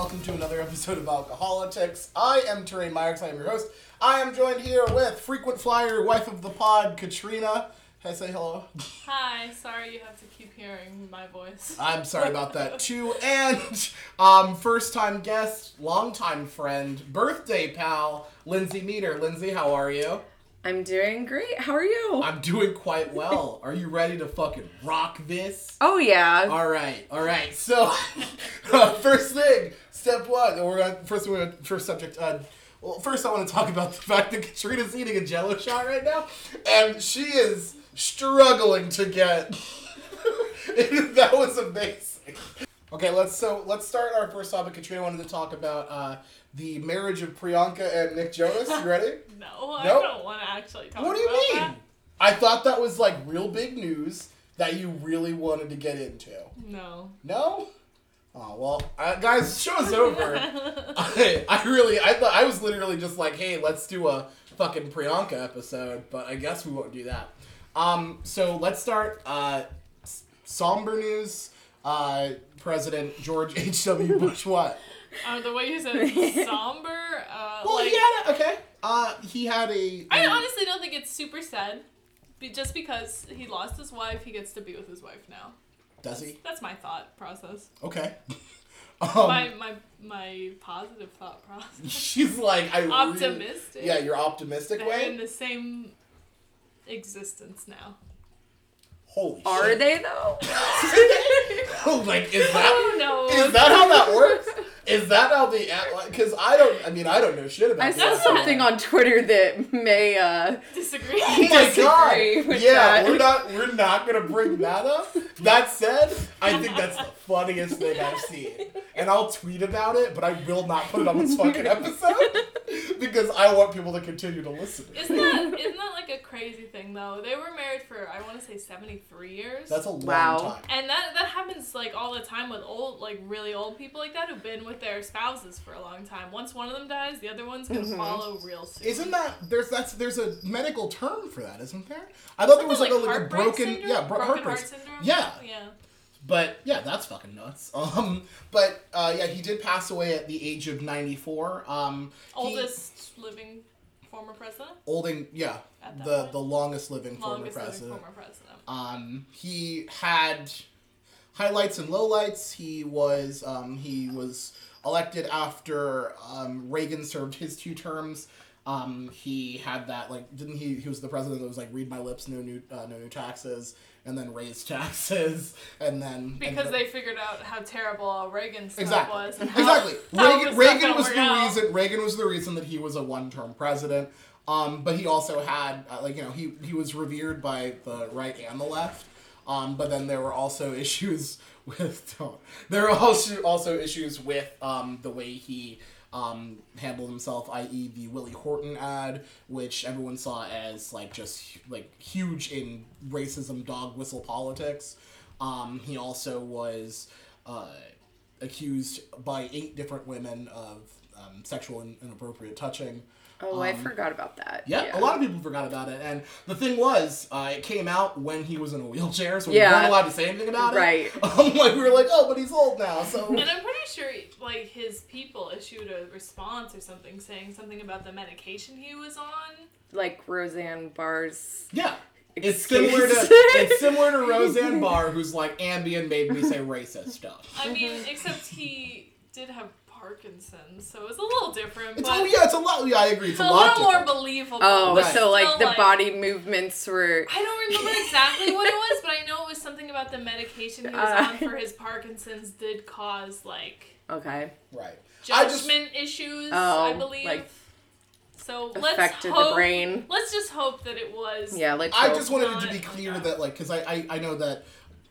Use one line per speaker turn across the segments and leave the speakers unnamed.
welcome to another episode of Alcoholics. I am Terrain Myers, I am your host. I am joined here with frequent flyer, wife of the pod, Katrina. Can I say hello?
Hi, sorry you have to keep hearing my voice.
I'm sorry about that too. And um, first time guest, longtime friend, birthday pal, Lindsay Meter. Lindsay, how are you?
I'm doing great. How are you?
I'm doing quite well. Are you ready to fucking rock this?
oh yeah.
All right, all right. So, uh, first thing, step one. We're on first. We're on first subject. Uh, well, first I want to talk about the fact that Katrina's eating a Jello shot right now, and she is struggling to get. that was amazing. Okay, let's so let's start our first topic. Katrina wanted to talk about uh, the marriage of Priyanka and Nick Jonas. You ready?
No, I don't want to actually talk about it.
What do you mean?
that.
I thought that was like real big news that you really wanted to get into.
No.
No? Oh well, uh, guys, show's over. I, I really, I thought I was literally just like, hey, let's do a fucking Priyanka episode, but I guess we won't do that. Um, so let's start. Uh, s- somber news. Uh, President George H. W. Bush. What?
Uh, the way you said somber, uh,
Well,
like,
he had a, okay. Uh, he had a.
I
a-
honestly don't think it's super sad. Be- Just because he lost his wife, he gets to be with his wife now.
Does he?
That's my thought process.
Okay. um,
my my my positive thought process.
she's like, I really-
Optimistic.
yeah, you're optimistic
They're in the same existence now.
Holy
Are
shit.
they though?
Oh, like is that
Who knows?
is that how that works? Is that how the because I don't I mean I don't know shit about
I saw
Apple
something on Twitter that may uh
Disagree.
Oh my
disagree
god!
with
Yeah,
that.
we're not we're not gonna bring that up. That said, I think that's the funniest thing I've seen, and I'll tweet about it, but I will not put it on this fucking episode because I want people to continue to listen. to it.
Isn't that isn't that like a crazy thing though? They were married for I want to say seventy three years.
That's a long
Wow.
time.
and that that happens like all the time with old like really old people like that who've been with their spouses for a long time. Once one of them dies, the other one's gonna
Mhm.
follow real soon.
Isn't that there's that's there's a medical term for that, isn't there? I thought there was like,
Something
a like a broken
syndrome?
yeah bro-
broken
heartbreak.
heart syndrome?
Yeah.
Yeah.
But yeah, that's fucking nuts. Um, but uh, yeah, he did pass away at the age of ninety four. Um, he-
Oldest living former president.
olding yeah, the
point.
the longest living former
Longest living
president.
former president.
Um, he had highlights and lowlights. He was um, he was elected after um, Reagan served his two terms. Um, he had that like didn't he? He was the president that was like read my lips, no new uh, no new taxes, and then raise taxes, and then
Because
and
they figured out how terrible all Reagan's stuff
Exactly.
was. And how,
Exactly.
how
Reagan,
was
Reagan was the
out.
reason. Reagan was the reason that he was a one-term president. Um, but he also had, uh, like, you know, he he was revered by the right and the left. Um, but then there were also issues with. Don't, there were also also issues with um, the way he um, handled himself, i.e., the Willie Horton ad, which everyone saw as like just like huge in racism, dog whistle politics. Um, he also was. Uh, accused by eight different women of um, sexual and inappropriate touching.
Oh, I
Um,
forgot about that.
Yeah, a lot of people forgot about it. And the thing was, uh, it came out when he was in a wheelchair, so we
Yeah.
weren't allowed to say anything about it.
Right.
it. Um, like we were like, oh, but he's old now, so
And I'm pretty sure, like, his people issued a response or something saying something about the medication he was on.
Like Roseanne Barr's
yeah. It's similar to it's similar to Roseanne Barr, who's like Ambien made me say racist stuff.
I mean, except he did have Parkinson's, so it was a little different.
It's, oh yeah, it's a lot. Yeah, I agree. It's
a
a lot
little more believable.
Oh,
Right.
so like
Still,
the body movements were
I don't remember exactly what it was, but I know it was something about the medication he was
Uh.
on for his Parkinson's did cause like
okay.
right. I just
judgment issues.
Oh,
I believe.
like
so let's
affected
hope,
the brain.
Let's just hope that it was.
Yeah, like
I just wanted it to be clear
yeah.
that like because I, I I know that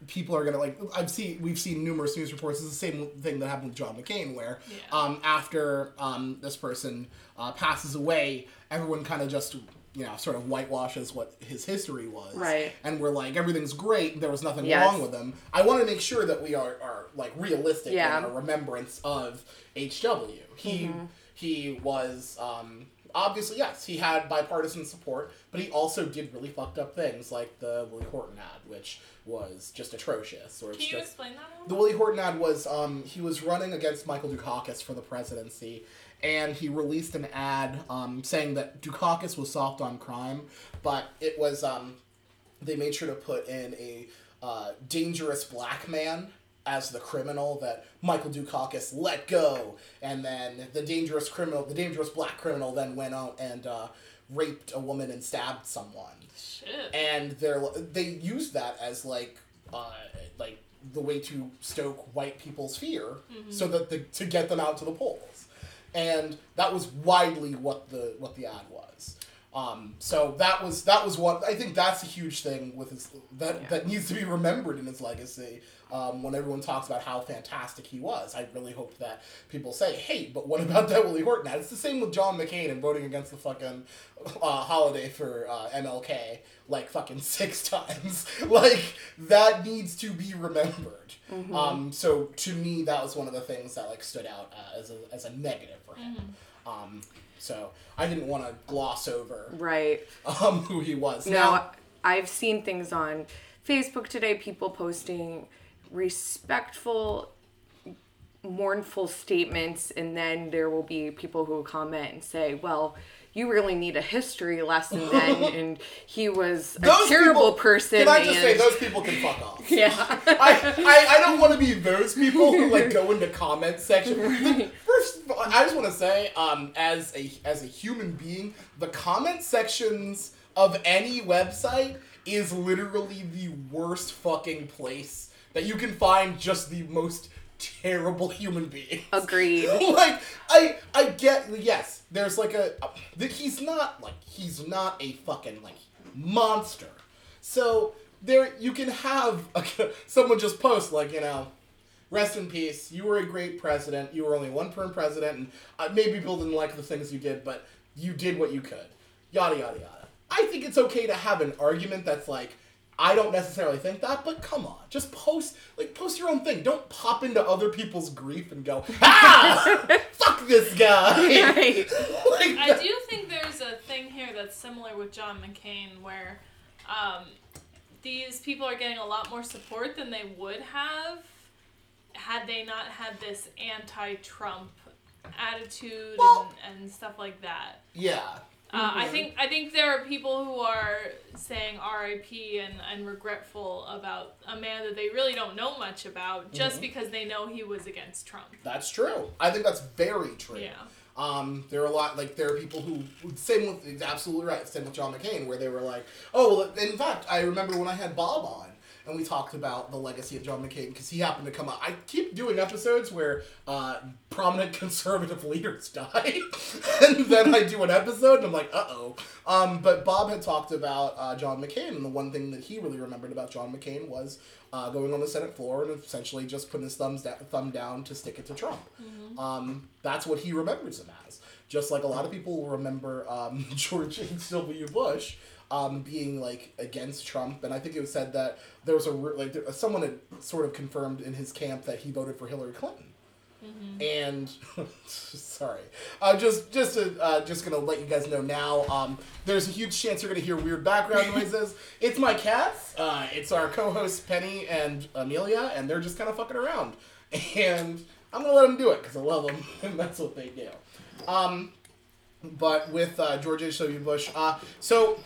people are gonna like I've seen we've seen numerous news reports. It's the same thing that happened with John McCain where
Yeah.
um after um this person uh, passes away, everyone kind of just you know sort of whitewashes what his history was.
Right.
And we're like everything's great. There was nothing
Yes.
wrong with him. I want to make sure that we are are like realistic
Yeah.
in our remembrance of HW. He
Mm-hmm.
he was um obviously, yes, he had bipartisan support, but he also did really fucked up things like the Willie Horton ad, which was just atrocious. Or
Can you
just
explain that
the? Willie Horton ad was um, he was running against Michael Dukakis for the presidency, and he released an ad um, saying that Dukakis was soft on crime, but it was um, they made sure to put in a uh, dangerous black man as the criminal that Michael Dukakis let go, and then the dangerous criminal, the dangerous black criminal, then went out and uh, raped a woman and stabbed someone
Shit.
and they're they use that as like uh, like the way to stoke white people's fear so that the, to get them out to the polls and that was widely what the what the ad was um, so that was that was what I think that's a huge thing with his that
Yeah.
that needs to be remembered in his legacy. Um, when everyone talks about how fantastic he was, I really hope that people say, "Hey, but what about that Willie Horton?" ad?" It's the same with John McCain and voting against the fucking uh, holiday for uh, MLK like fucking six times. like that needs to be remembered. Um, so to me, that was one of the things that like stood out uh, as a as a negative for him. Um, so I didn't want to gloss over
Right.
um, who he was.
No,
Now,
I've seen things on Facebook today, people posting respectful, mournful statements, and then there will be people who will comment and say, well, you really need a history lesson then, and he was a
those
terrible
people,
person.
Can I just
and...
say those people can fuck off?
Yeah.
I, I, I don't want to be those people who like go into comment section. First, all, I just want to say, um, as a as a human being, the comment sections of any website is literally the worst fucking place that you can find just the most terrible human beings.
Agreed.
like I I get yes, there's like a that he's not like he's not a fucking like monster. So there you can have a, someone just post like you know. Rest in peace. You were a great president. You were only one term president, and uh, maybe people didn't like the things you did, but you did what you could. Yada yada yada. I think it's okay to have an argument that's like, I don't necessarily think that, but come on, just post like post your own thing. Don't pop into other people's grief and go, ah, fuck this guy.
Right.
like,
I do think there's a thing here that's similar with John McCain where um, these people are getting a lot more support than they would have had they not had this anti-Trump attitude
Well-
and, and stuff like that.
yeah.
Uh, I think I think there are people who are saying R.I.P. and, and regretful about a man that they really don't know much about just
Mm-hmm.
because they know he was against Trump.
That's true. I think that's very true.
Yeah.
Um, there are a lot like there are people who same with absolutely right. Same with John McCain, where they were like, oh, well, in fact, I remember when I had Bob on and we talked about the legacy of John McCain because he happened to come up. I keep doing episodes where uh, prominent conservative leaders die, and then I do an episode and I'm like, uh oh. Um, but Bob had talked about uh, John McCain, and the one thing that he really remembered about John McCain was uh, going on the Senate floor and essentially just putting his thumbs da- thumb down to stick it to Trump. Um, that's what he remembers him as. Just like a lot of people remember um, George H.W. Bush um, being like against Trump, and I think it was said that there was a like there, someone had sort of confirmed in his camp that he voted for Hillary Clinton. And sorry, uh, just just to, uh, just gonna let you guys know now. Um, there's a huge chance you're gonna hear weird background noises. it's my cats. Uh, it's our co-hosts Penny and Amelia, and they're just kind of fucking around. And I'm gonna let them do it because I love them, and that's what they do. Um, but with uh, George H.W. Bush, uh, so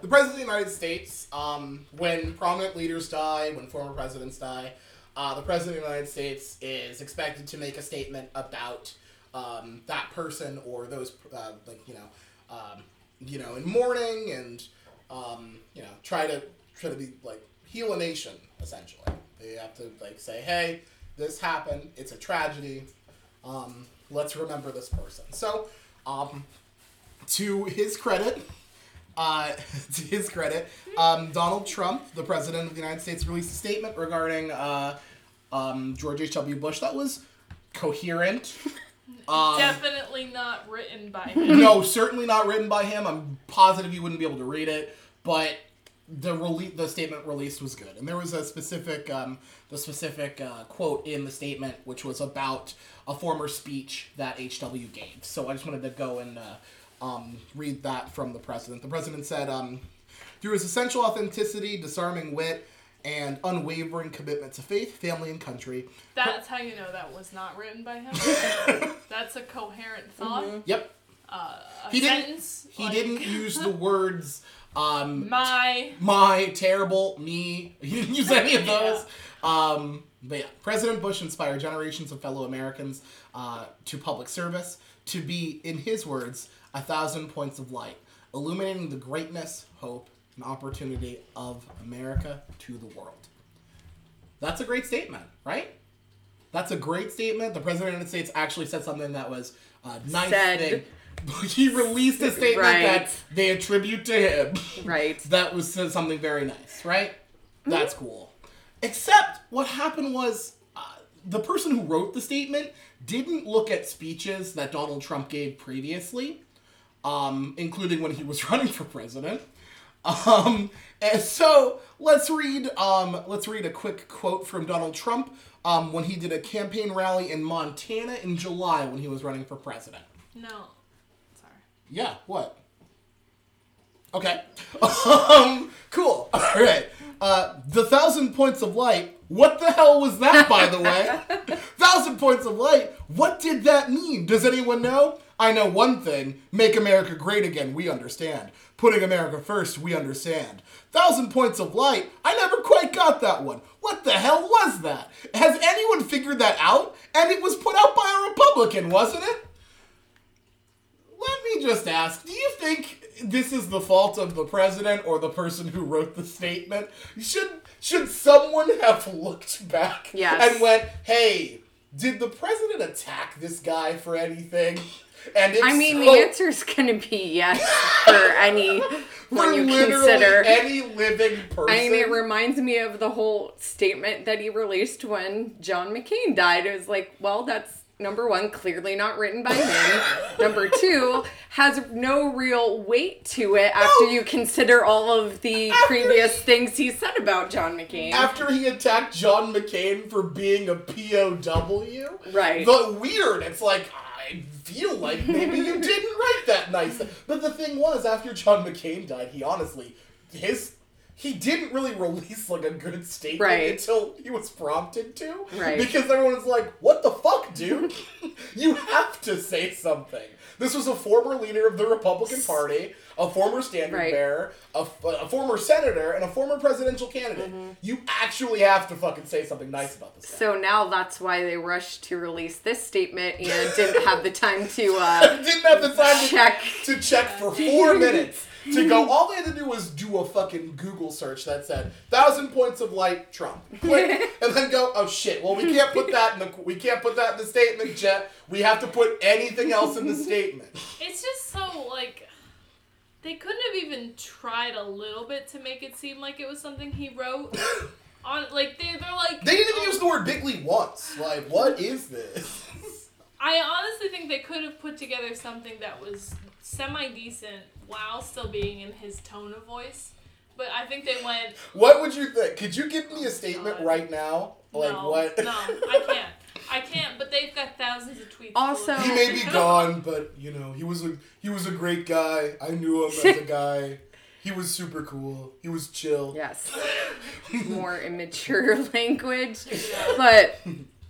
the president of the United States, um, when prominent leaders die, when former presidents die, uh, the president of the United States is expected to make a statement about um, that person or those, uh, like you know, um, you know, in mourning and um, you know, try to try to be like heal a nation essentially. They have to like say, hey, this happened. It's a tragedy. Um, let's remember this person. So, um, to his credit, uh, to his credit, um, Donald Trump, the president of the United States, released a statement regarding uh, um, George H.W. Bush that was coherent. Um,
Definitely not written by him.
no, certainly not written by him. I'm positive you wouldn't be able to read it, but the rele- the statement released was good, and there was a specific um, the specific uh, quote in the statement which was about a former speech that HW gave. So I just wanted to go and uh, um, read that from the president. The president said, um, through his essential authenticity, disarming wit, and unwavering commitment to faith, family, and country.
That's how you know that was not written by him. That's a coherent thought.
Yep.
Uh, a
He didn't-
sentence.
He didn't use the words um,
My.
my, terrible, me. He didn't use any of those. Um, but yeah, President Bush inspired generations of fellow Americans uh, to public service to be, in his words, a thousand points of light, illuminating the greatness, hope, and opportunity of America to the world. That's a great statement, right? That's a great statement. The President of the United States actually said something that was a nice
Said.
thing. He released a statement
Right.
that they attribute to him.
Right.
that was said something very nice, right? That's cool. Except what happened was uh, the person who wrote the statement didn't look at speeches that Donald Trump gave previously, um, including when he was running for president. Um, and so let's read um, let's read a quick quote from Donald Trump um, when he did a campaign rally in Montana in July when he was running for president.
No. Sorry.
Yeah, what? Okay. Um, cool. All right. Uh, the thousand points of light. What the hell was that, by the way? thousand points of light. What did that mean? Does anyone know? I know one thing. Make America great again. We understand. Putting America first. We understand. Thousand points of light. I never quite got that one. What the hell was that? Has anyone figured that out? And it was put out by a Republican, wasn't it? Let me just ask, do you think this is the fault of the president or the person who wrote the statement? Should should someone have looked back
Yes.
and went, "Hey, did the president attack this guy for anything?" And
I mean,
so,
the answer's gonna be yes for any one you consider.
any living person.
I mean, it reminds me of the whole statement that he released when John McCain died. It was like, well, that's number one, clearly not written by him. number two, has no real weight to it after
No.
you consider all of the
After
previous
he-
things he said about John McCain.
after he attacked John McCain for being a POW.
Right.
The weird. It's like I feel like maybe you didn't write that nice. But the thing was, after John McCain died, he honestly his he didn't really release like a good statement
Right.
until he was prompted to.
Right.
Because everyone was like, "What the fuck, dude? you have to say something." This was a former leader of the Republican Party, a former standard
Right.
bearer, a, a former senator, and a former presidential candidate. You actually have to fucking say something nice about this guy.
so now that's why they rushed to release this statement and didn't have the time to uh,
didn't have the time to
check.
to check for four minutes to go. All they had to do was do a fucking Google search that said thousand points of light Trump, click, and then go. Oh shit! Well, we can't put that in the we can't put that in the statement, Jet. We have to put anything else in the statement.
It's just so like they couldn't have even tried a little bit to make it seem like it was something he wrote. On like they they're like
They didn't even
"Oh,
use the word bigly once. Like, what is this?
I honestly think they could have put together something that was semi decent while still being in his tone of voice. But I think they went
What would you think? Could you give me a statement
God.
right now? Like
no,
what?
no, I can't. I can't. But they've got thousands of tweets. full
Also-
He may be gone, but you know, he was a he was a great guy. I knew him as a guy. He was super cool. He was chill.
Yes. More immature language. But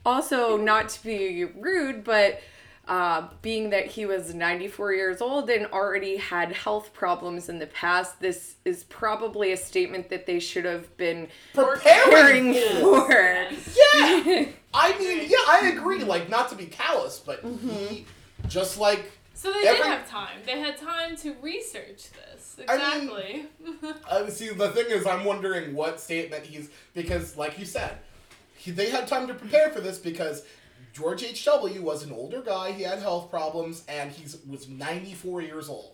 also, not to be rude, but uh, being that he was 94 years old and already had health problems in the past, this is probably a statement that they should have been
Preparing
preparing
for.
for.
Yeah. I mean, yeah, I agree. Like, not to be callous, but he just like
So they
Every-
did have time. They had time to research this. Exactly.
I mean-
Exactly.
Uh, see, the thing is, I'm wondering what statement he's because, like you said, he, they had time to prepare for this because George H. W. was an older guy. He had health problems, and he was 94 years old.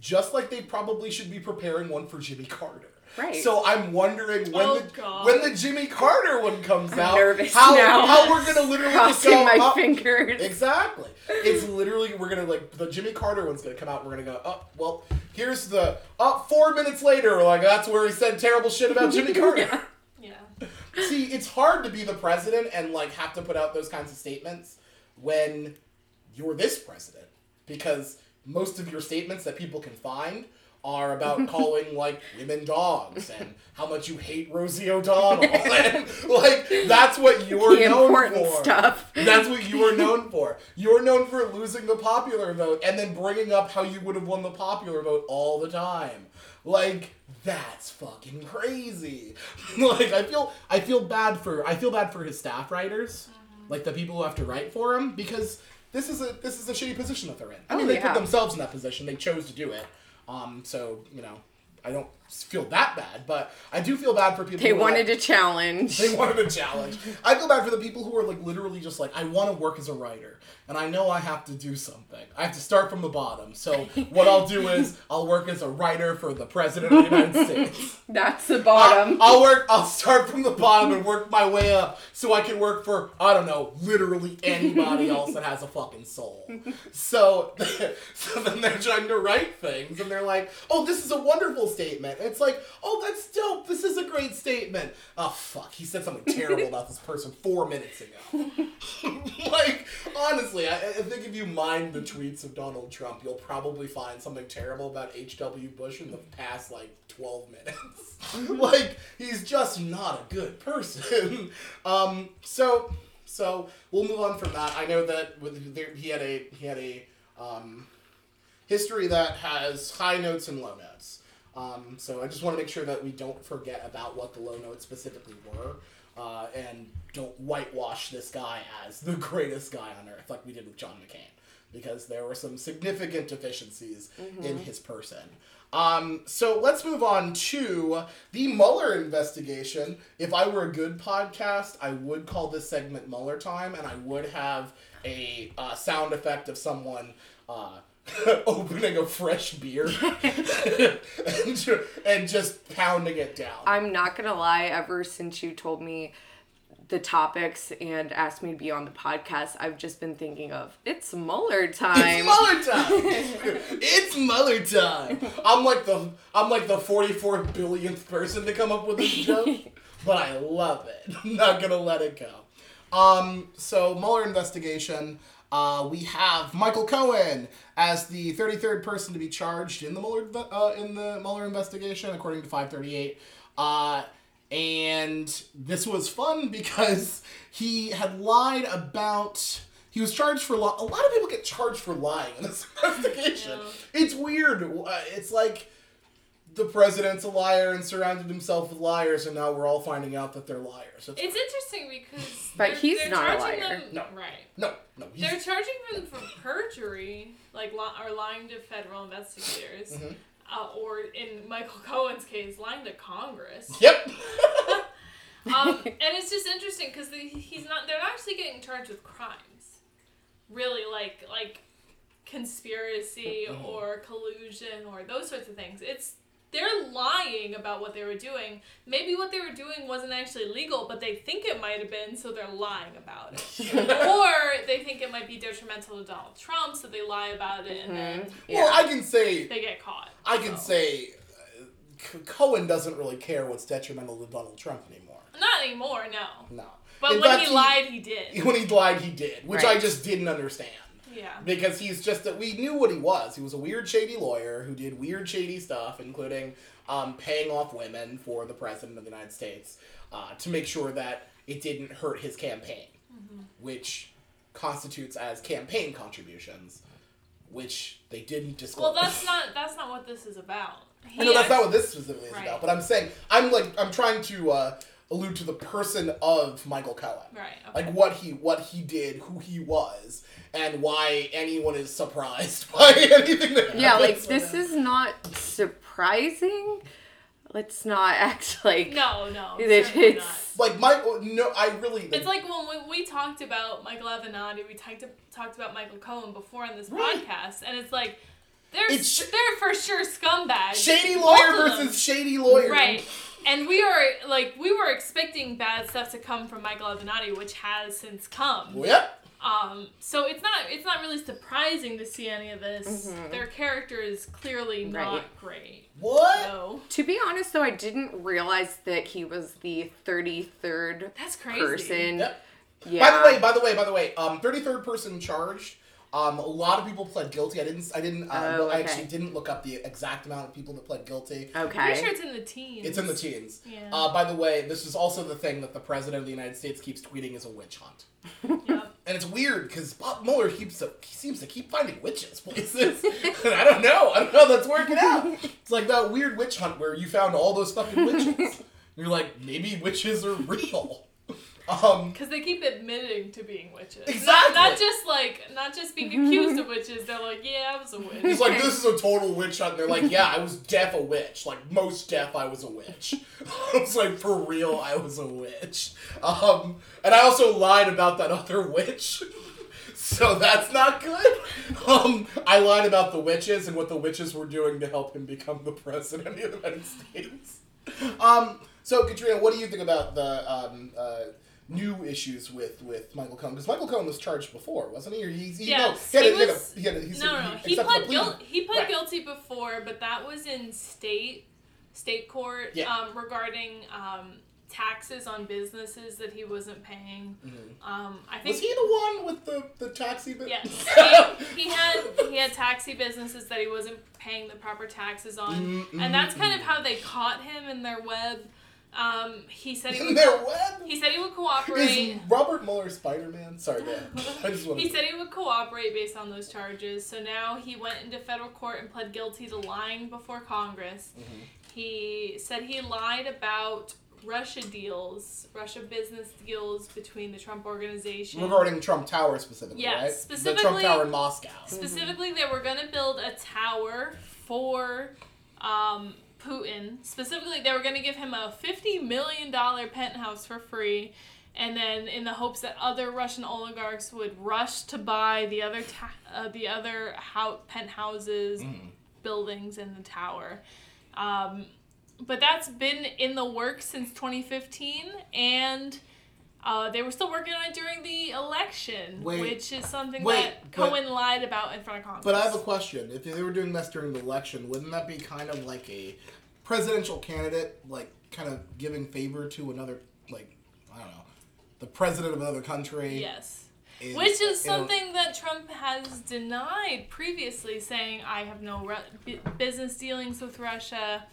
Just like they probably should be preparing one for Jimmy Carter.
Right.
So I'm wondering when
Oh,
the
God.
when the Jimmy Carter one comes out,
nervous
how
now.
how we're gonna literally just
Crossing
go
my
"Oh,
fingers.
Exactly. It's literally we're gonna like the Jimmy Carter one's gonna come out. We're gonna go. Oh well, here's the. Oh, four minutes later, like that's where he said terrible shit about Jimmy Carter.
yeah.
See, it's hard to be the president and like have to put out those kinds of statements when you're this president because most of your statements that people can find are about calling like women dogs and how much you hate Rosie O'Donnell. and, like that's what you're
The
known for.
stuff.
That's what you are known for. You're known for losing the popular vote and then bringing up how you would have won the popular vote all the time. Like that's fucking crazy. like I feel I feel bad for I feel bad for his staff writers, like the people who have to write for him because this is a this is a shitty position that they're in. I mean,
Oh,
they
yeah.
put themselves in that position. They chose to do it. Um, so you know, I don't feel that bad, but I do feel bad for people.
They
who
wanted
like-
a challenge.
they wanted a challenge. I feel bad for the people who are like literally just like, I want to work as a writer, and I know I have to do something. I have to start from the bottom. So what I'll do is I'll work as a writer for the president of the United States.
That's the bottom.
I'll work. I'll start from the bottom and work my way up, so I can work for I don't know, literally anybody else that has a fucking soul. So, so then they're trying to write things, and they're like, "Oh, this is a wonderful statement." It's like, "Oh, that's dope. This is a great statement." Oh fuck, he said something terrible about this person four minutes ago. like honestly, I, I think if you mind the tweets of Donald Trump, you'll probably find something terrible about H.W. Bush in the past like 12 minutes. like he's just not a good person. um, so so we'll move on from that. I know that with there, he had a he had a um, history that has high notes and low notes. Um, so I just want to make sure that we don't forget about what the low notes specifically were, uh, and don't whitewash this guy as the greatest guy on earth like we did with John McCain, because there were some significant deficiencies in his person. Um, so let's move on to the Mueller investigation. If I were a good podcast, I would call this segment Mueller time, and I would have a uh, sound effect of someone uh, opening a fresh beer and, and just pounding it down.
I'm not gonna lie, ever since you told me the topics and asked me to be on the podcast, I've just been thinking of it's Mueller time.
It's Mueller time. it's Mueller time. I'm like the I'm like the 44 billionth person to come up with this joke, but I love it. I'm not gonna let it go. Um, so Mueller investigation. Uh, we have Michael Cohen as the 33rd person to be charged in the Mueller uh, in the Mueller investigation, according to 538. Uh, and this was fun because he had lied about. He was charged for li- a lot of people get charged for lying in this investigation.
Yeah.
It's weird. Uh, It's like the president's a liar and surrounded himself with liars, and now we're all finding out that they're liars. It's,
It's interesting because
But
they're-
he's
they're
not a liar.
Them,
No.
Right.
no, no. He's,
They're charging them for perjury, like li- or lying to federal investigators,
Mhm.
uh, or in Michael Cohen's case, lying to Congress.
Yep.
Um, and it's just interesting because he's not. They're not actually getting charged with crimes, really, like like conspiracy
Mhm.
or collusion or those sorts of things. It's they're lying about what they were doing. Maybe what they were doing wasn't actually legal, but they think it might have been, so they're lying about it. or they think it might be detrimental to Donald Trump, so they lie about it, and then
Yeah.
Well, I can say
they get caught.
I can
So-
say uh, Cohen doesn't really care what's detrimental to Donald Trump anymore.
not anymore, no.
No.
But
In
when
fact,
he lied, he did.
When he lied, he did, which I just didn't understand.
Yeah.
because he's just that we knew what he was. He was a weird, shady lawyer who did weird, shady stuff, including um, paying off women for the president of the United States uh, to make sure that it didn't hurt his campaign,
Mm-hmm.
which constitutes as campaign contributions, which they didn't disclose.
Well, that's not that's not what this is about.
I know that's not what this specifically is
Right.
about, but I'm saying I'm like I'm trying to uh, allude to the person of Michael Cohen
Right. Okay.
like what he what he did, who he was, and why anyone is surprised by anything that
Yeah, like this
him.
is not surprising. Let's not act like
no, no,
It-
certainly not.
it's
like my no, I really
It's like when we, we talked about Michael Avenatti, we talked talked about Michael Cohen before on this
Right.
podcast, and it's like they're
It's sh-
they're for sure scumbags.
shady
Both
lawyer versus shady lawyer.
Right. And we are like we were expecting bad stuff to come from Michael Avenatti, which has since come.
Yep.
Um, so it's not it's not really surprising to see any of this.
Mhm.
Their character is clearly not
Right.
great.
What?
So
To be honest, though, I didn't realize that he was the 33rd
that's crazy.
person.
Yep.
Yeah.
By the way, by the way, by the way, um, thirty third person charged. Um, a lot of people pled guilty. I didn't. I didn't. Uh,
Oh,
I actually didn't look up the exact amount of people that pled guilty. Okay.
I'm pretty sure it's in the teens.
It's in the teens.
Yeah.
Uh, by the way, this is also the thing that the president of the United States keeps tweeting is a witch hunt.
Yep.
And it's weird because Bob Mueller keeps to, he seems to keep finding witches places. and I don't know. I don't know. That's working out. It's like that weird witch hunt where you found all those fucking witches. You're like, maybe witches are real. Um,
Because they keep admitting to being witches.
Exactly.
Not, not just like, not just being accused of witches. They're like, yeah, I was a witch.
He's like, this is a total witch hunt. And they're like, yeah, I was deaf a witch. Like, most deaf, I was a witch. I was like, for real, I was a witch. Um, and I also lied about that other witch. so that's not good. Um, I lied about the witches and what the witches were doing to help him become the president of the United States. Um, so, Katrina, what do you think about the um, uh, new issues with, with Michael Cohen? Because Michael Cohen was charged before, wasn't he? Or he's, he,
Yes,
no, he,
he
a- had a-
was-
he a- he
No, no, no. He
accepted
pled guilty. He pled
Right.
guilty before, but that was in state state court
Yeah.
um, regarding um, taxes on businesses that he wasn't paying. Um, I think
Was he the one with the, the taxi bit?
Yes, he, he had he had taxi businesses that he wasn't paying the proper taxes on,
Mm,
and that's kind of how they caught him in their web. Um, he said he would
web?
he said he would
Is
cooperate.
Robert Mueller Spider Man? Sorry, ahead. I just want
He said he would cooperate based on those charges. So now he went into federal court and pled guilty to lying before Congress.
Mm-hmm.
He said he lied about Russia deals, Russia business deals between the Trump organization.
Regarding Trump Tower specifically,
Yes,
right? the Trump Tower in Moscow.
Specifically, they were going to build a tower for um, Putin. Specifically, they were going to give him a $50 million penthouse for free. And then, in the hopes that other Russian oligarchs would rush to buy the other ta- uh, the other hou- penthouses, buildings in the tower, um, but that's been in the works since 2015, and uh, they were still working on it during the election,
Wait.
which is something
Wait,
that
but-
Cohen lied about in front of Congress.
But I have a question. If they were doing this during the election, wouldn't that be kind of like a presidential candidate, like kind of giving favor to another, like, I don't know, the president of another country?
yes.
in-
Which is
in a-
something that Trump has denied previously, saying, I have no bu- business dealings with Russia,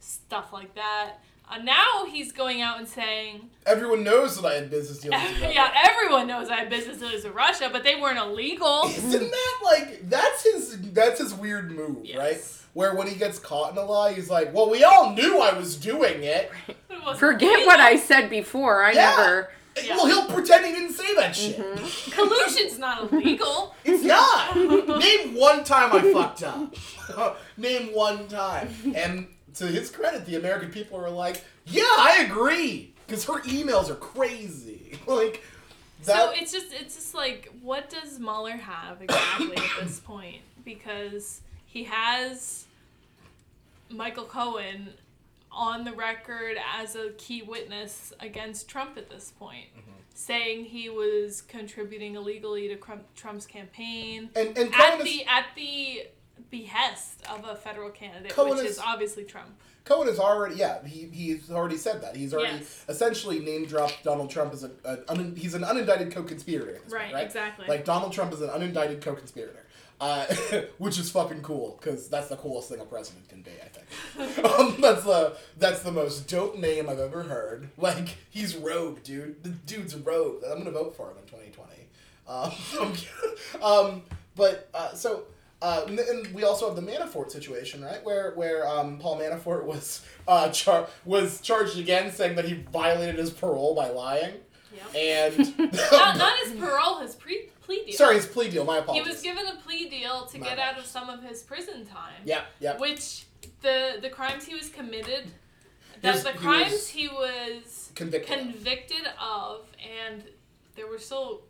stuff like that. Uh, now he's going out and saying,
Everyone knows that I had business dealings with
yeah, everyone knows I had business dealings with Russia, but they weren't illegal.
Isn't that like that's his that's his weird move,
Yes.
right? Where when he gets caught in a lie, he's like, "Well, we all knew I was doing it."
It wasn't
Forget
illegal.
what I said before. I
Yeah.
never.
Yeah.
Well, he'll pretend he didn't say that shit.
Collusion's not illegal.
It's not. Name one time I fucked up. Name one time. And to his credit, the American people are like, "Yeah, I agree," because her emails are crazy. Like that.
So it's just it's just like what does Mueller have exactly at this point? Because he has Michael Cohen on the record as a key witness against Trump at this point,
Mm-hmm.
saying he was contributing illegally to Trump's campaign
and and
at
is,
the at the behest of a federal candidate,
Cohen
which
is-
is obviously Trump.
Cohen is already yeah he he's already said that. He's already
Yes.
essentially name dropped Donald Trump as a, a un, he's an unindicted co-conspirator
Right,
point, right
exactly.
like Donald Trump is an unindicted co-conspirator uh, which is fucking cool because that's the coolest thing a president can be I think. Um, that's the that's the most dope name I've ever heard. Like he's rogue dude. The dude's rogue. I'm gonna vote for him in 2020 um, um, but uh, so uh, and- and we also have the Manafort situation, right? Where where um, Paul Manafort was uh, char- was charged again, saying that he violated his parole by lying,
Yep.
and
not, not his parole, his pre plea deal.
sorry, his plea deal. My apologies.
He was given a plea deal to
My
get out of some of his prison time.
yeah, yeah.
Which the the crimes he was committed,
He
that the
he
crimes
was
he was
Convicted.
convicted of, and there were still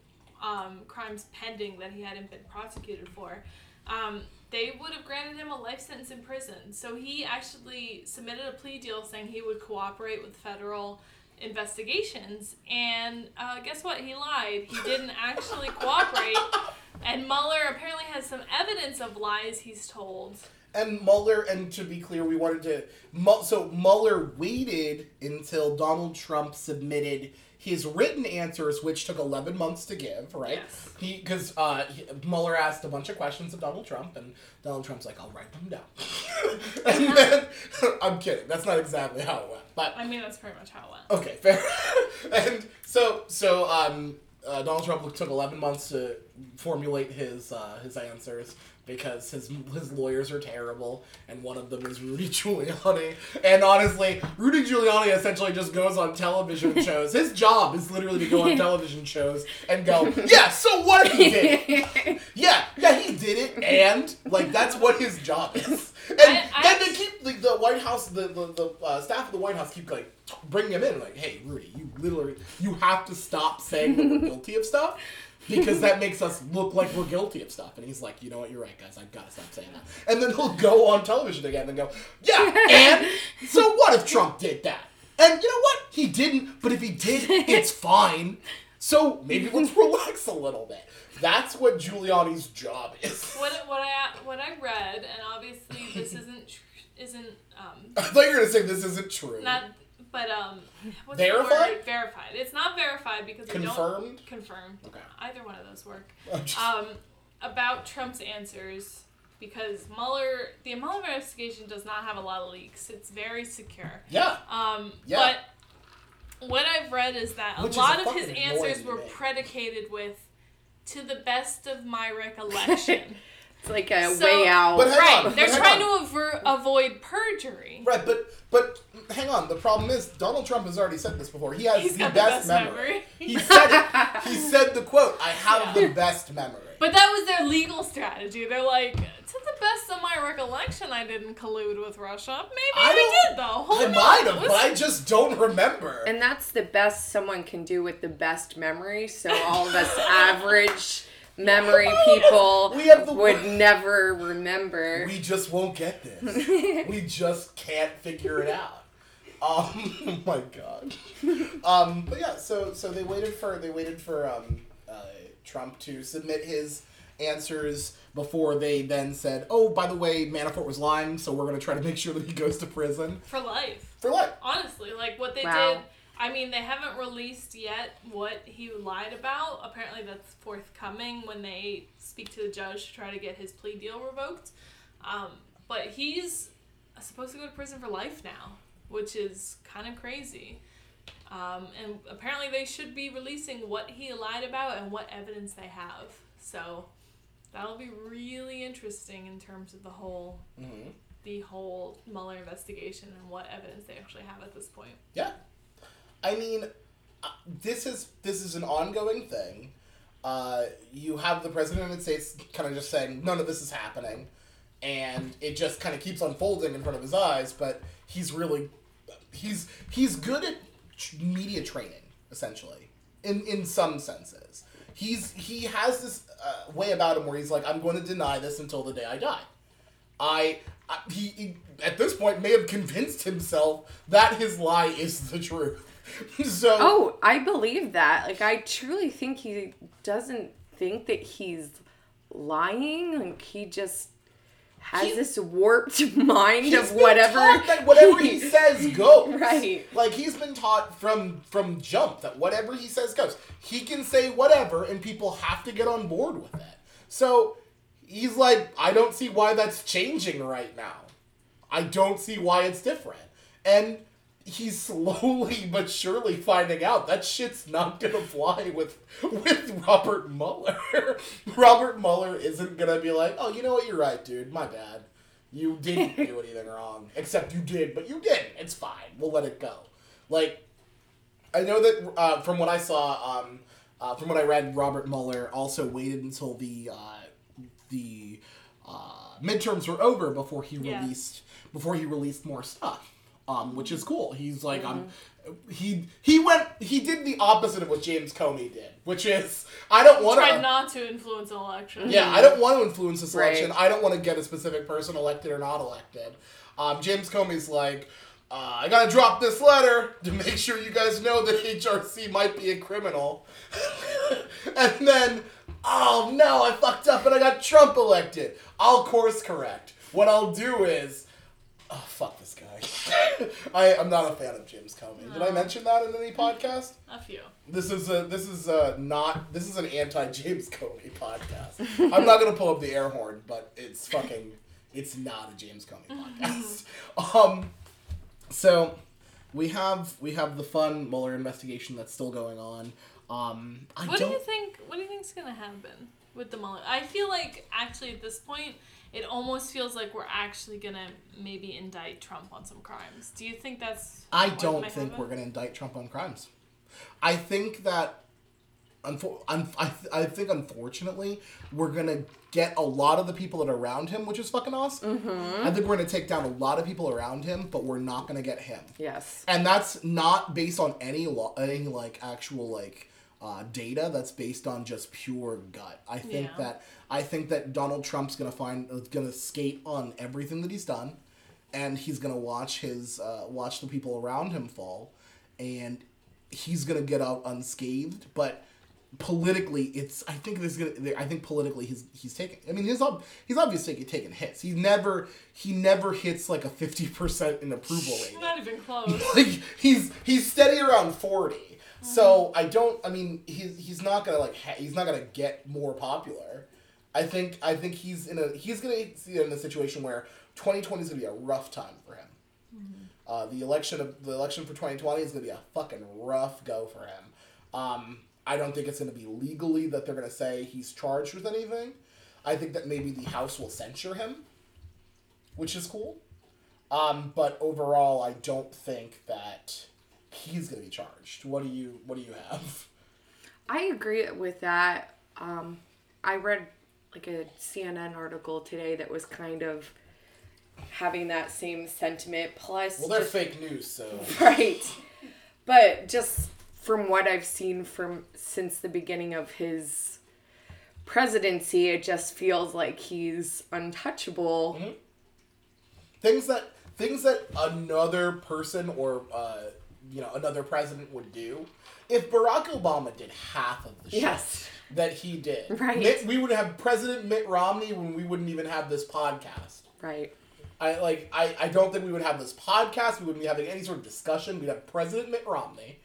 um, crimes pending that he hadn't been prosecuted for. Um, they would have granted him a life sentence in prison. So he actually submitted a plea deal saying he would cooperate with federal investigations. And uh, guess what? He lied. He didn't actually cooperate. And Mueller apparently has some evidence of lies he's told.
and Mueller, and to be clear, we wanted to. So Mueller waited until Donald Trump submitted his written answers, which took 11 months to give, right?
Yes.
He because uh, he- Mueller asked a bunch of questions of Donald Trump, and Donald Trump's like, "I'll write them down." and then I'm kidding. That's not exactly how it went, but
I mean, that's pretty much how it went.
Okay, fair. and so, so um, uh, Donald Trump took 11 months to formulate his uh, his answers because his his lawyers are terrible, and one of them is Rudy Giuliani. And honestly, Rudy Giuliani essentially just goes on television shows. His job is literally to go on television shows and go, "Yeah, so what if he did it? Yeah, yeah, he did it," and like that's what his job is. And
I- I-
then they keep like, the White House, the the, the uh, staff of the White House keep like bringing him in, like, "Hey, Rudy, you literally you have to stop saying that we're guilty of stuff." Because that makes us look like we're guilty of stuff, and he's like, you know what, you're right, guys, I've got to stop saying that. And then he'll go on television again and go, yeah, and so what if Trump did that? And you know what, he didn't, but if he did, it's fine. So maybe let's relax a little bit. That's what Giuliani's job is.
What what I what I read, and obviously this isn't tr- isn't um
I thought you were gonna say this isn't true.
not but um what's
Verified?
The? Verified. It's not verified because we
Confirmed?
don't confirmed.
Okay.
Either one of those work. Um, about Trump's answers because Mueller the Mueller investigation does not have a lot of leaks. It's very secure.
yeah.
Um,
Yeah.
but what I've read is that a
Which is
lot of his answers were predicated with "to the best of my recollection."
It's like a
So-
way out.
But
right.
on,
They're
hang
trying
on.
to aver- avoid perjury.
Right, but but hang on. The problem is Donald Trump has already said this before. He has
He's
the
got
best,
the best
memory.
memory.
He said it. He said the quote. I have
Yeah.
the best memory.
But that was their legal strategy. They're like, to the best of my recollection, I didn't collude with Russia. Maybe
I
I, did, though. Who
I might have, but I just don't remember.
And that's the best someone can do with the best memory. So all of us average memory people
We have the-
would never remember.
we just won't get this. we just can't figure it out. Um, oh my god. Um, but yeah, so so they waited for they waited for um, uh, Trump to submit his answers before they then said, "Oh, by the way, Manafort was lying, so we're going to try to make sure that he goes to prison
For life.
for life."
Honestly, like what they
Wow.
did. I mean, they haven't released yet what he lied about. Apparently, that's forthcoming when they speak to the judge to try to get his plea deal revoked. Um, but he's supposed to go to prison for life now, which is kind of crazy. Um, and apparently, they should be releasing what he lied about and what evidence they have. So that'll be really interesting in terms of the whole
hmm
the whole Mueller investigation and what evidence they actually have at this point.
Yeah, I mean, uh, this is this is an ongoing thing. Uh, you have the president of the United States kind of just saying none of this is happening, and it just kind of keeps unfolding in front of his eyes. But he's really he's he's good at media training essentially in in some senses. He's he has this uh, way about him where he's like, I'm going to deny this until the day I die. I, I he, he at this point may have convinced himself that his lie is the truth. so
Oh, I believe that. Like, I truly think he doesn't think that he's lying. Like, he just has
He-
this warped mind of whatever.
that whatever he says goes.
Right.
Like he's been taught from from jump that whatever he says goes. He can say whatever and people have to get on board with it. So he's like, I don't see why that's changing right now. I don't see why it's different. And he's slowly but surely finding out that shit's not gonna fly with with Robert Mueller. Robert Mueller isn't gonna be like, oh, you know what, you're right, dude. My bad. You didn't do anything wrong. Except you did, but you didn't. It's fine. We'll let it go. Like, I know that uh, from what I saw, um, uh, from what I read, Robert Mueller also waited until the uh, the uh, midterms were over before he
Yeah.
released before he released more stuff. Um, which is cool. He's like, um, he he went he did the opposite of what James Comey did, which is I don't want
Tried
to.
not to influence an election.
Yeah, I don't want to influence this
Right.
election. I don't want to get a specific person elected or not elected. Um, James Comey's like, uh, I gotta drop this letter to make sure you guys know that HRC might be a criminal. and then, oh no, I fucked up and I got Trump elected. I'll course correct. what I'll do is, oh fuck this guy. I I'm not a fan of James Comey. Did I mention that in any podcast?
A few.
This is a this is a not this is an anti James Comey podcast. I'm not gonna pull up the air horn, but it's fucking it's not a James Comey podcast. um, so we have we have the fun Mueller investigation that's still going on. Um,
What do you think? What do you think's gonna happen with the Mueller? I feel like actually at this point, it almost feels like we're actually gonna maybe indict Trump on some crimes. Do you think that's?
I don't think
happen?
we're gonna indict Trump on crimes. I think that. Unfor- un- I, th- I think unfortunately we're gonna get a lot of the people that are around him, which is fucking awesome.
Mm-hmm.
I think we're gonna take down a lot of people around him, but we're not gonna get him.
Yes.
And that's not based on any lo- any like actual like uh, data. That's based on just pure gut. I think
Yeah.
that I think that Donald Trump's gonna find uh, gonna skate on everything that he's done, and he's gonna watch his uh, watch the people around him fall, and he's gonna get out unscathed. But politically, it's I think there's gonna I think politically he's he's taking. I mean he's ob- he's obviously taking hits. He never he never hits like a fifty percent in approval rating
Not even close.
like he's he's steady around 40 so i don't i mean he's he's not gonna like ha- he's not gonna get more popular. I think i think he's in a he's gonna be in a situation where 2020 is gonna be a rough time for him. Uh, the election of the election for 2020 is gonna be a fucking rough go for him. Um, i don't think it's gonna be legally that they're gonna say he's charged with anything. I think that maybe the house will censure him which is cool. Um, but overall, I don't think that he's gonna be charged. What do you What do you have?
I agree with that. Um, I read like a CNN article today that was kind of having that same sentiment. Plus,
Well, they're
just-
fake news, so
right. But just from what I've seen from since the beginning of his presidency, it just feels like he's untouchable.
Mm-hmm. things that things that another person or uh, you know another president would do. If Barack Obama did half of the shit
Yes.
that he did,
Right.
Mitt, we would have President Mitt Romney when we wouldn't even have this podcast.
Right.
I like I, I don't think we would have this podcast. We wouldn't be having any sort of discussion. We'd have President Mitt Romney,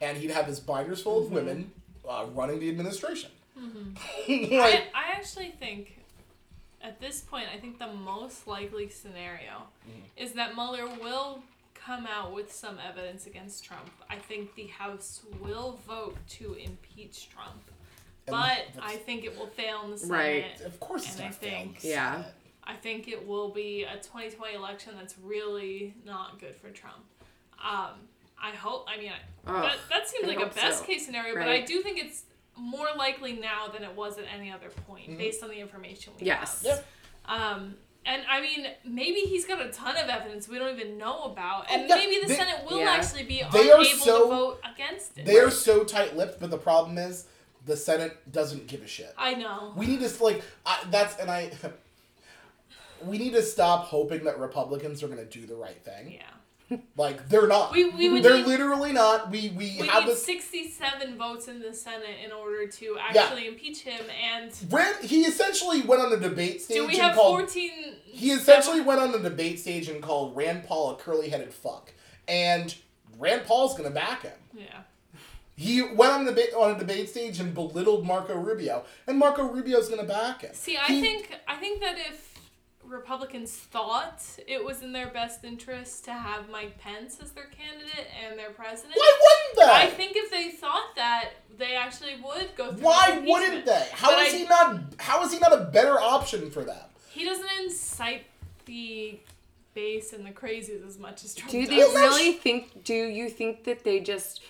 and he'd have his binders full of mm-hmm. women uh, running the administration. Mm-hmm.
I,
like,
I actually think at this point, I think the most likely scenario mm-hmm. is that Mueller will come out with some evidence against Trump. I think the House will vote to impeach Trump. But I think it will fail in the Senate.
Right.
of course, it's
And I
gonna fail.
think-
Yeah.
I think it will be a 2020 election that's really not good for Trump. Um, I hope. I mean, I,
Ugh,
that, that seems
I
like a best
so.
case scenario, but I do think it's more likely now than it was at any other point,
Mm-hmm.
based on the information we
Yes.
have. Um, and I mean, maybe he's got a ton of evidence we don't even know about, oh, and
Oh, yeah,
maybe the
they-
Senate will
Yeah.
actually be
They
unable
so-
to vote against it.
They are so tight-lipped, but the problem is the Senate doesn't give a shit.
I know.
We need to like I, that's and I. We need to stop hoping that Republicans are going to do the right thing.
yeah.
Like they're not.
We- we would
they're
need-
literally not. We we,
We
have
need
this.
67 votes in the Senate in order to actually impeach him, and
Rand, he essentially went on a debate stage
do we have
called.
14?
He essentially went on the debate stage and called Rand Paul a curly-headed fuck, and Rand Paul's going to back him.
Yeah.
He went on the on a debate stage and belittled Marco Rubio, and Marco Rubio's going to back him.
See, I
He-
think I think that if Republicans thought it was in their best interest to have Mike Pence as their candidate and their president,
Why wouldn't they?
I think if they thought that, they actually would go through.
Why
with
wouldn't they? How
But
is
I-
he not? How is he not a better option for them?
He doesn't incite the base and the crazies as much as Trump
Do they
Well, that's-
really think? Do you think that they just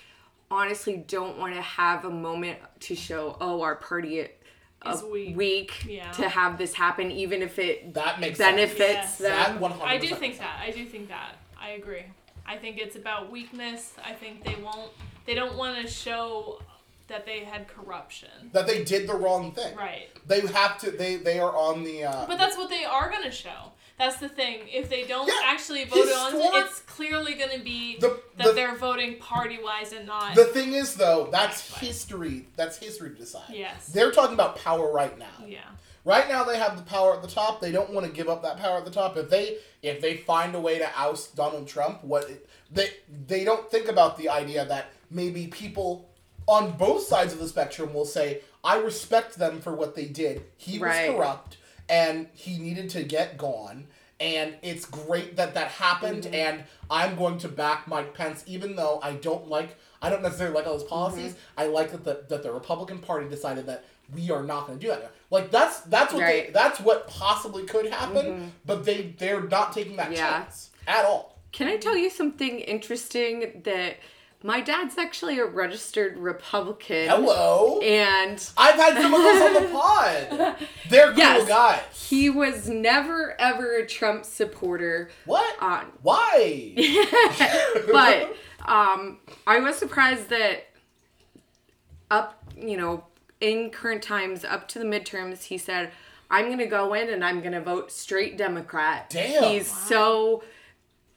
honestly don't want to have a moment to show, oh, our party
Is
is
weak.
weak,
Yeah.
to have this happen, even if it
That makes
benefits
Yes.
sense. That
them?
one hundred.
I do think that. I do think that. I agree. I think it's about weakness. I think they won't. They don't want to show that they had corruption.
that they did the wrong thing.
Right.
They have to. They they are on the. Uh,
But that's what they are going to show. That's the thing. If they don't
Yeah,
actually vote on it, it's clearly going to be
The-
that
the-
they're voting party wise and not.
the thing is, though, that's
Right.
history. That's history to decide.
Yes.
They're talking about power right now.
yeah.
Right now they have the power at the top. They don't want to give up that power at the top. If they if they find a way to oust Donald Trump, what they they don't think about the idea that maybe people on both sides of the spectrum will say, "I respect them for what they did. He
Right.
was corrupt and he needed to get gone." And it's great that that happened,
Mm-hmm.
and I'm going to back Mike Pence, even though I don't like, I don't necessarily like all his policies.
Mm-hmm.
I like that the that the Republican Party decided that we are not going to do that. Like that's that's what
Right. Mm-hmm.
that's what possibly could happen, but they they're not taking that
Yeah.
chance at all.
Can I tell you something interesting that my dad's actually a registered Republican.
Hello,
And
I've had some of those on the pod. They're cool
Yes.
guys.
he was never ever a Trump supporter.
What?
On
Why?
but um, I was surprised that up, you know, in current times, up to the midterms, he said, "I'm going to go in and I'm going to vote straight Democrat."
Damn.
He's so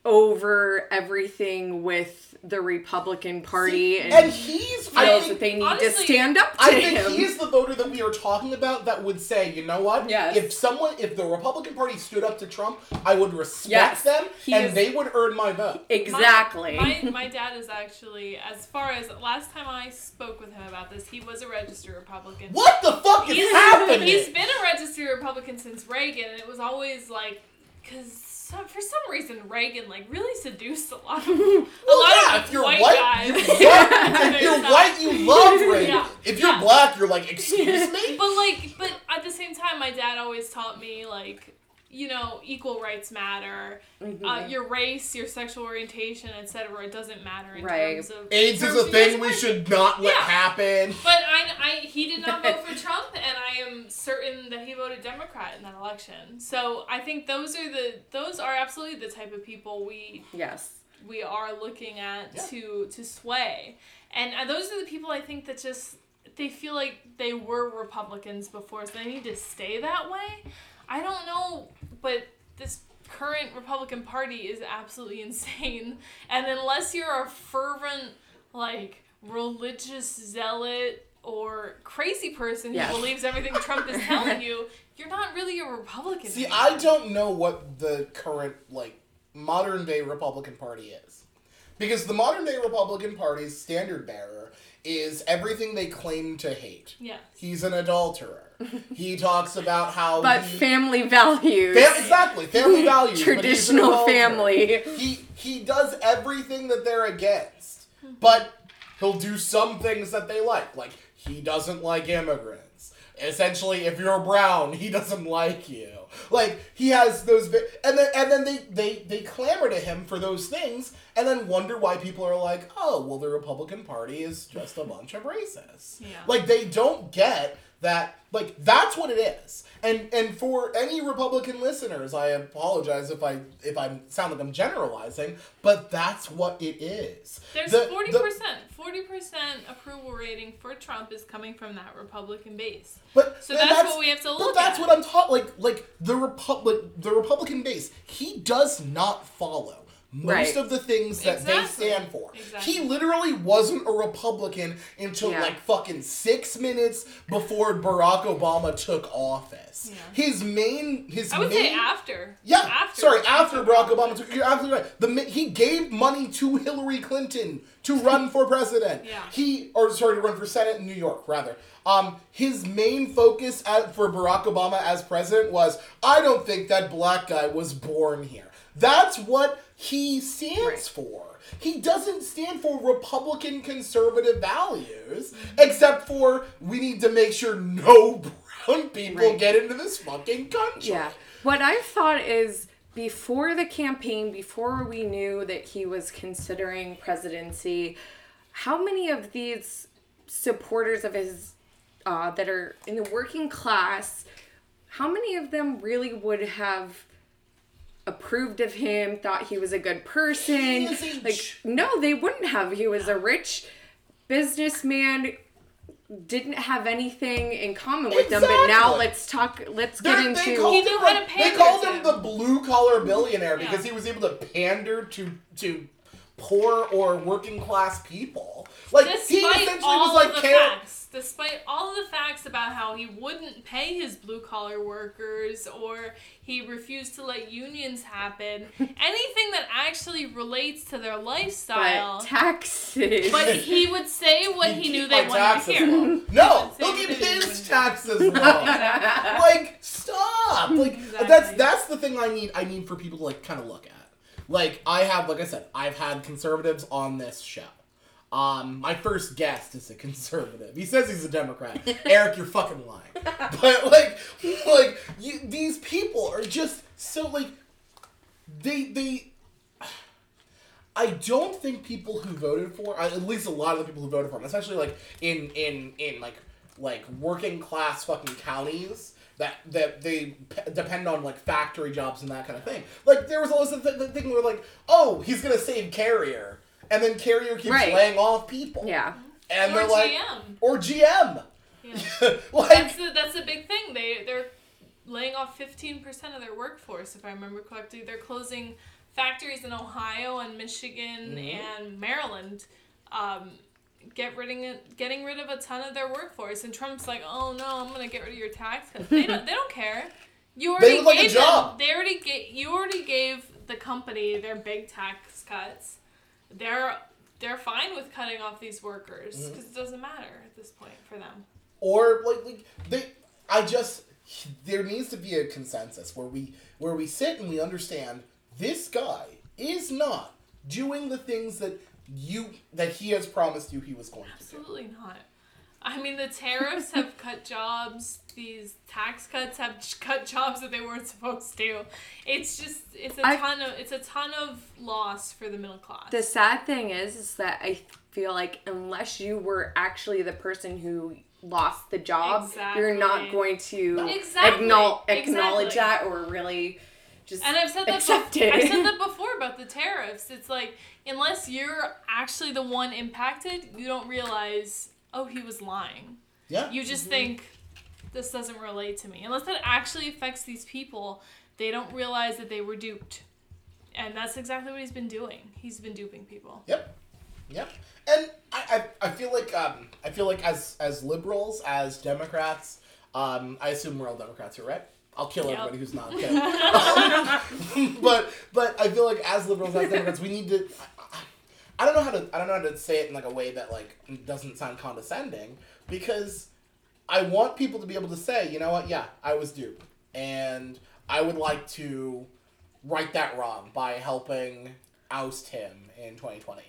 over everything with the Republican Party and,
and he's
feels
think,
that they need to stand up to
I think
him.
he's the voter that we are talking about that would say, you know what?
Yes.
If someone, if the Republican Party stood up to Trump, I would respect
Yes.
them,
He
and
is-
they would earn my vote.
exactly.
My, my, my dad is actually, as far as last time I spoke with him about this, he was a registered Republican.
What the fuck is
He's,
happening?
he's been a registered Republican since Reagan, and it was always like, because for some reason Reagan like really seduced a lot of a lot
yeah,
of
if you're
white,
white,
guys.
you love, if you're white, you love Reagan.
Yeah.
If you're
Yeah.
black, you're like, excuse me.
But like, but at the same time, my dad always taught me like, you know, equal rights matter.
Mm-hmm.
Uh, your race, your sexual orientation, etc. It doesn't matter in
Right.
terms of
AIDS
in
is a thing we should not let
Yeah.
happen.
But I, I, he did not vote for Trump, and I am certain that he voted Democrat in that election. So I think those are the those are absolutely the type of people we
yes.
we are looking at
Yeah.
to to sway, and uh, those are the people I think that just they feel like they were Republicans before, so they need to stay that way. I don't know, but this current Republican Party is absolutely insane, and unless you're a fervent like religious zealot or crazy person
Yes.
who believes everything Trump is telling you, you're not really a Republican.
See,
anymore.
I don't know what the current like modern day Republican Party is, because the modern day Republican Party's standard bearer is everything they claim to hate.
Yes.
He's an adulterer. He talks about how
But
he,
family values.
Fam- exactly family values. but he's an
Traditional family.
He he does everything that they're against, but he'll do some things that they like. Like he doesn't like immigrants. Essentially, if you're brown, he doesn't like you. Like he has those, vi- and then and then they they they clamor to him for those things, and then wonder why people are like, oh, well, the Republican Party is just a bunch of racists.
Yeah.
Like they don't get that. Like that's what it is. And and for any Republican listeners, I apologize if I if I sound like I'm generalizing, but that's what it is.
There's
The-
forty
the-
percent. Forty percent approval rating for Trump is coming from that Republican base.
But
So
and
that's what we have to look.
But that's
at.
what I'm taught. Like like the republic, the Republican base. He does not follow most
Right.
of the things that they stand for.
Exactly.
He literally wasn't a Republican until
Yeah.
like fucking six minutes before Barack Obama took office.
Yeah.
His main his
I would
main
say after.
Yeah,
After.
sorry, after Barack Obama took, you're absolutely right. The he gave money to Hillary Clinton to run for president.
Yeah.
He or sorry to run for senate in New York rather. Um, his main focus at, for Barack Obama as president was I don't think that black guy was born here. That's what he stands
Right.
for. He doesn't stand for Republican conservative values, except for we need to make sure no brown people
Right.
get into this fucking country.
Yeah. What I've thought is before the campaign, before we knew that he was considering presidency, how many of these supporters of his uh, that are in the working class, how many of them really would have approved of him, thought he was a good person?
is a
Like, no, they wouldn't have. He was a rich businessman didn't have anything in common with them but now let's talk let's get
They're- they
into
called
He knew
him
how
the-
to pander
They called him
him.
the blue collar billionaire because
Yeah.
he was able to pander to to poor or working class people. Like he essentially
all
was like
of the
care-
facts, despite all the facts about how he wouldn't pay his blue collar workers or he refused to let unions happen, anything that actually relates to their lifestyle.
But taxes.
But he would say what
He'd
he knew they wanted
taxes
to hear.
low. No,
Say
he'll
what
keep his taxes low. like stop like
Exactly.
that's that's the thing i need i need for people to like kind of look at like i have like i said i've had conservatives on this show um my first guest is a conservative. He says he's a democrat. Eric you're fucking lying. But like like you, these people are just so like they they I don't think people who voted for, at least a lot of the people who voted for him, especially like in in in like like working class fucking counties that that they p- depend on like factory jobs and that kind of thing. Like there was always the, the thing where like, oh, he's gonna save Carrier, and then Carrier keeps
Right.
laying off people.
yeah.
and
Or
they're like,
GM.
or GM.
Yeah.
like
That's the that's the big thing. They they're laying off fifteen percent of their workforce, if I remember correctly. They're closing factories in Ohio and Michigan
Mhm.
and Maryland. Um, get rid of getting rid of a ton of their workforce, and Trump's like, "Oh no, I'm gonna get rid of your tax cuts." They don't they don't care. You already
would like a
gave them-
job.
they already gave you already gave the company their big tax cuts. They're they're fine with cutting off these workers
mm-hmm.
because it doesn't matter at this point for them.
or like, like they i just there needs to be a consensus where we where we sit and we understand this guy is not doing the things that you that he has promised you he was going to do
Absolutely not. I mean, the tariffs have cut jobs. These tax cuts have cut jobs that they weren't supposed to. It's just it's a
I-
ton of it's a ton of loss for the middle class.
The sad thing is, is that I feel like unless you were actually the person who lost the job, you're not going to
Exactly.
acknowl- acknowledge
Exactly.
that or really just
and I've said that
accept
bef-
it.
I've said that before about the tariffs. It's like unless you're actually the one impacted, you don't realize oh he was lying.
yeah
You just think this doesn't relate to me. Unless that actually affects these people, they don't realize that they were duped. And that's exactly what he's been doing. He's been duping people.
Yep. Yep. And I, I, I feel like um I feel like as as liberals, as Democrats, um I assume we're all Democrats here, right? I'll kill
Yep.
everybody who's not. I'm but but I feel like as liberals, as Democrats, we need to. I, don't know how to I don't know how to say it in like a way that like doesn't sound condescending because I want people to be able to say, you know what, yeah, I was duped, and I would like to right that wrong by helping oust him in 2020.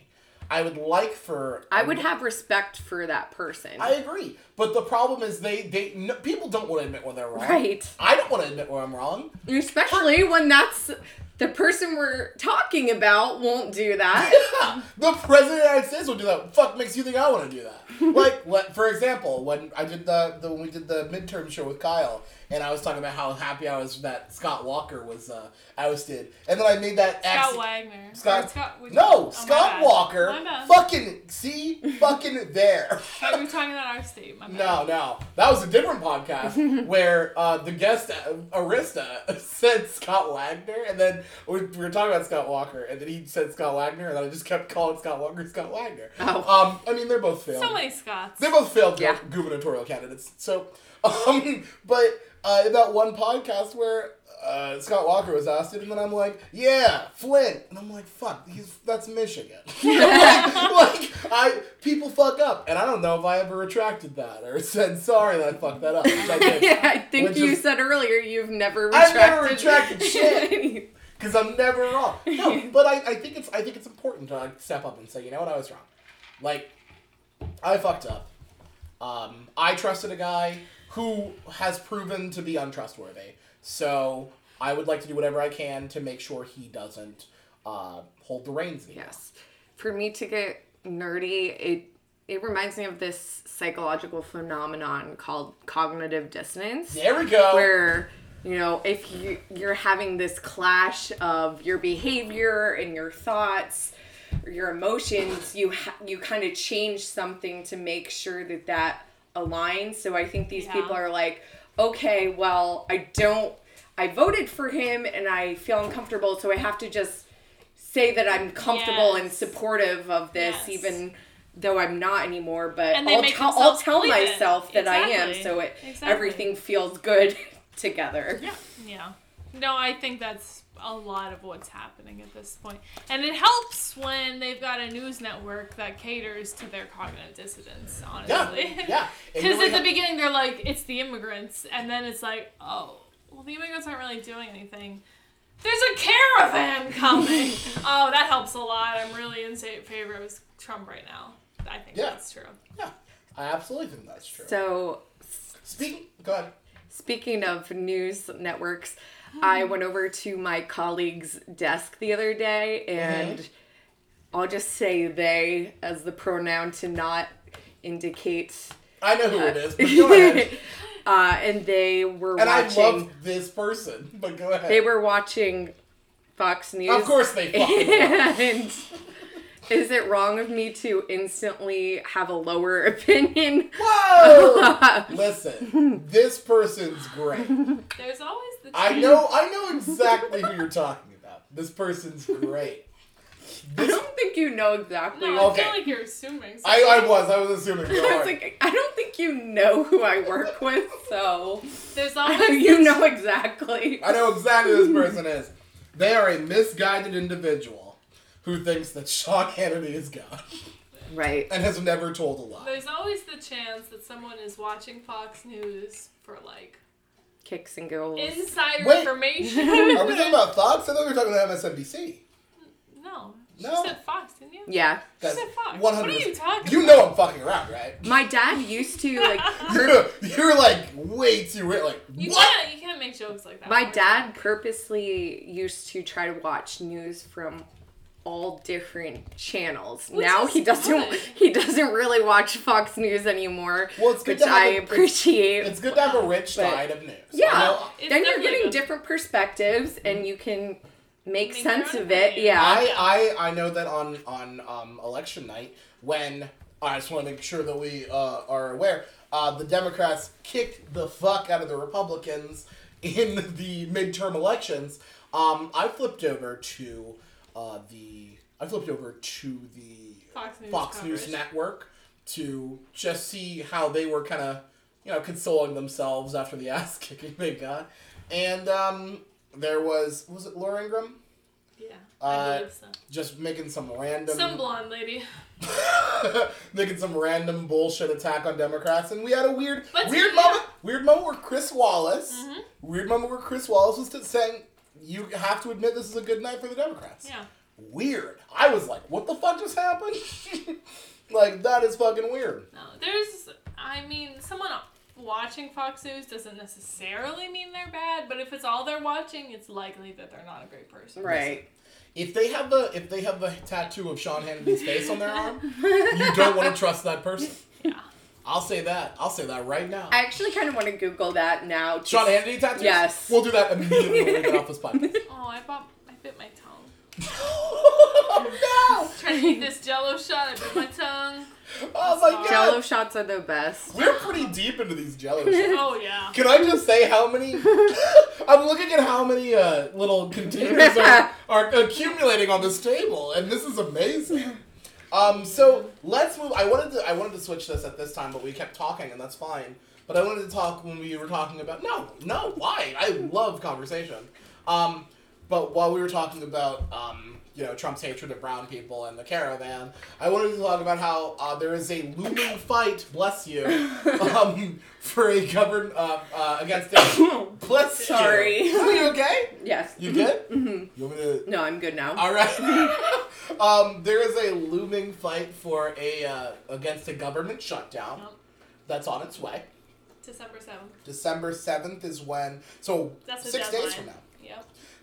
I would like for
I would have respect for that person.
I agree, but the problem is they they no, people don't want to admit when they're wrong.
Right.
I don't want to admit when I'm wrong.
Especially when that's the person we're talking about won't do that.
the president of the United States will do that. Fuck makes you think I want to do that? like, let, for example, when I did the, the when we did the midterm show with Kyle, and I was talking about how happy I was that Scott Walker was uh, ousted, and then I made that
Scott
ex-
Wagner.
Scott-
Or Scott which-
No,
oh,
Scott
bad.
Walker.
My bad.
Fucking see, fucking there.
We were talking about our state. My bad.
No, no, that was a different podcast where uh, the guest uh, Arista said Scott Wagner, and then we, we were talking about Scott Walker, and then he said Scott Wagner, and then I just kept calling Scott Walker Scott Wagner.
Oh.
Um, I mean, they're both failed.
So many Scots.
They both failed
Yeah.
gu- gubernatorial candidates. So, um, but uh, in that one podcast where uh, Scott Walker was asked it, and then I'm like, yeah, Flint, and I'm like, fuck, he's that's Michigan. like, like, I people fuck up, and I don't know if I ever retracted that or said sorry that I fucked that up. I
yeah, I think
Which
you
is-
said earlier you've never
I've
retracted.
never retracted shit. because I'm never wrong. No, but I, I think it's I think it's important to like, step up and say, you know what, I was wrong. Like, I fucked up. Um, I trusted a guy who has proven to be untrustworthy. So I would like to do whatever I can to make sure he doesn't uh, hold the reins anymore.
Yes. For me to get nerdy, it it reminds me of this psychological phenomenon called cognitive dissonance.
There we go.
Where you know, if you you're having this clash of your behavior and your thoughts your emotions, you ha- you kind of change something to make sure that that aligns. So I think these
Yeah.
people are like, okay, well, I don't I voted for him and I feel uncomfortable, so I have to just say that I'm comfortable and supportive of this,
Yes.
even though I'm not anymore. But I'll tell I'll tell myself that I am, so it
Exactly.
everything feels good together.
Yeah. Yeah. No, I think that's a lot of what's happening at this point. And it helps when they've got a news network that caters to their cognitive
dissonance,
honestly.
yeah. It
Because
really
at the
ha-
beginning they're like, it's the immigrants, and then it's like, oh, well, the immigrants aren't really doing anything. There's a caravan coming. oh, that helps a lot. I'm really in favor of Trump right now. I think
Yeah.
that's true.
Yeah, I absolutely think that's true.
So
Speaking, go ahead.
Speaking of news networks, I went over to my colleague's desk the other day and I'll just say they as the pronoun to not indicate.
I know who it is, but go ahead.
uh, and they were
And I
watching.
love this person, but go ahead.
they were watching Fox News.
Of course they fucking
and is it wrong of me to instantly have a lower opinion?
Whoa! Listen, this person's great.
There's always the
I know, I know exactly who you're talking about. This person's great.
I don't think you know exactly.
No, I
Okay.
feel like you're assuming.
I,
something.
I was, I was assuming.
I was like, I don't think you know who I work with, so
There's always
you
the-
know exactly.
I know exactly who this person is. They are a misguided individual who thinks that Sean Hannity is God
Right.
and has never told a lie.
There's always the chance that someone is watching Fox News for like
Kicks and goals.
insider
Wait.
information.
Are we talking about Fox? I thought we were talking about MSNBC.
No. She
No.
said Fox, didn't you?
Yeah.
She
That's
said Fox.
100%.
What are you talking
You
about?
know I'm fucking around, right?
My dad used to like
You're, you're like way too ri- like
You
what?
can't you can't make jokes like that.
my dad purposely used to try to watch news from all different channels.
Which
now he doesn't
good.
he doesn't really watch Fox News anymore.
Well, it's good
which
to have
I
a-
appreciate.
It's good to have a rich
But-
side of news.
Yeah.
know-
then you're getting
good.
different perspectives and you can make,
Make
sense of it.
opinion.
Yeah.
I, I I know that on on um, election night when I just want to make sure that we uh, are aware. Uh, the Democrats kicked the fuck out of the Republicans in the midterm elections. Um, I flipped over to uh, the I flipped over to the
Fox News
Fox News. Network to just see how they were kind of you know consoling themselves after the ass kicking they got, and um, there was was it Laura Ingraham
Yeah.
Uh,
I believe so.
just making some random
Some blonde lady.
making some random bullshit attack on Democrats, and we had a weird,
But
weird moment, weird moment where Chris Wallace,
Mhm.
weird moment where Chris Wallace was saying, "You have to admit this is a good night for the Democrats."
Yeah.
Weird. I was like, "What the fuck just happened?" like that is fucking weird.
No, there's. I mean, someone watching Fox News doesn't necessarily mean they're bad, but if it's all they're watching, it's likely that they're not a great person.
right.
If they have the if they have the tattoo of Sean Hannity's face on their arm, you don't want to trust that person.
Yeah.
I'll say that. I'll say that right now.
I actually kind of want to Google that now.
Sean Hannity tattoos?
Yes.
We'll do that immediately when we get off this podcast.
Oh, I bought. I bit my tongue.
oh
Trying to eat this Jello shot. I bit my tongue.
Oh my god!
Jello shots are the best.
We're pretty deep into these Jello shots.
Oh yeah.
Can I just say how many? I'm looking at how many uh, little containers are, are accumulating on this table, and this is amazing. Um, so let's move. I wanted to I wanted to switch this at this time, but we kept talking, and that's fine. But I wanted to talk when we were talking about no, no, why? I love conversation. Um, but while we were talking about um, you know Trump's hatred of brown people and the caravan, I wanted to talk about how uh, there is a looming fight. Bless you. Um, for a govern uh, uh, against a bless you.
Sorry.
Are you okay?
Yes.
You good?
hmm
You want me to?
No, I'm good now.
All right. um, there is a looming fight for a uh, against a government shutdown
Yep.
that's on its way.
December seventh.
December seventh is when. So
That's
six
deadline.
days from now.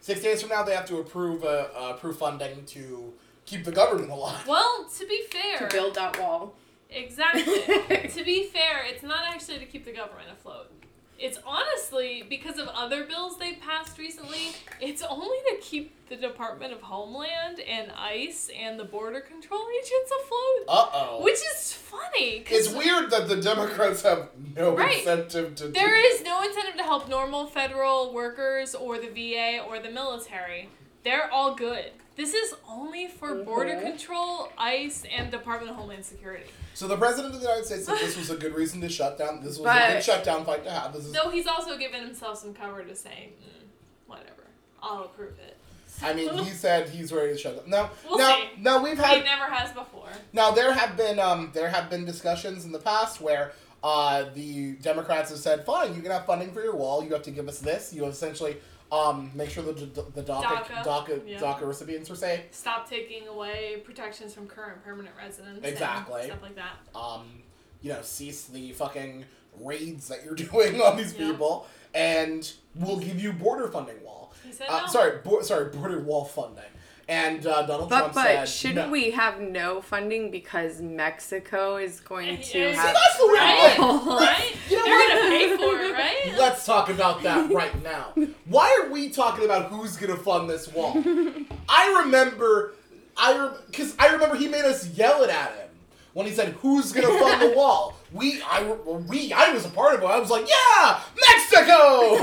Yep.
Six days from now, they have to approve uh, uh, approve funding to keep the government alive.
Well, to be fair,
To build that wall.
exactly. to be fair, it's not actually to keep the government afloat. It's honestly because of other bills they've passed recently. It's only to keep the Department of Homeland and ICE and the border control agents afloat,
Uh oh.
which is funny.
It's weird that the Democrats have no
Right.
incentive to.
There
do-
is no incentive to help normal federal workers or the VA or the military. They're all good. This is only for border
Mhm.
control, ICE, and Department of Homeland Security.
So the president of the United States said this was a good reason to shut down. This was a good shutdown fight to have. This is.
Though he's also given himself some cover to say, mm, whatever, I'll approve it.
I mean, he said he's ready to shut down. Now,
We'll
now,
see.
now we've
he
had
never has before.
Now there have been um, there have been discussions in the past where uh, the Democrats have said, "Fine, you can have funding for your wall. You have to give us this. You essentially um, make sure the the DACA
DACA,
DACA,
yeah.
DACA recipients are safe.
Stop taking away protections from current permanent residents. and
Exactly.
stuff like that.
Um, you know, cease the fucking raids that you're doing on these
Yeah.
people, and we'll give you border funding wall.
He said
Uh,
no.
Sorry, bo- sorry, border wall funding. And uh, Donald
But
Trump
but
said,
shouldn't
no.
we have no funding because Mexico is going to
Yeah,
See,
have
that's the
Right?
real
right?
You know
They're gonna pay for it, right?
Let's talk about that right now. Why are we talking about who's gonna fund this wall? I remember, I because I remember he made us yell it at him when he said, "Who's gonna fund the wall?" We, I, we, I was a part of it. I was like, "Yeah, Mexico!"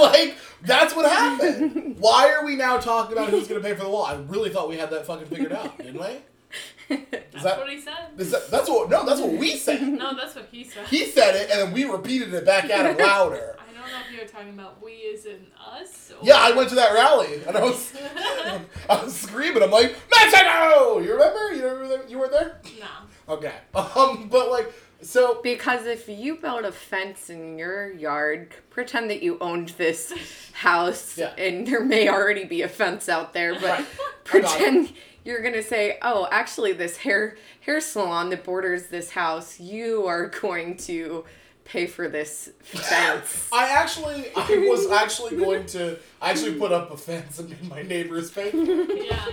like that's what happened. Why are we now talking about who's gonna pay for the wall? I really thought we had that fucking figured out, didn't we?
That's
that-
what he said.
Is that, that's what no, that's what we said.
No, that's what he said.
He said it, and then we repeated it back at him louder.
I don't know if you were talking about we as in us. Or...
Yeah, I went to that rally and I was I was screaming. I'm like Mexico. You remember? You remember? You weren't there?
no.
Okay. Um, but like so.
Because if you build a fence in your yard, pretend that you owned this house,
Yeah.
and there may already be a fence out there, but
Right. I got it.
pretend you're gonna say, "Oh, actually, this hair hair salon that borders this house, you are going to pay for this fence."
I actually, I was actually going to, I actually put up a fence in my neighbor's face,
Yeah.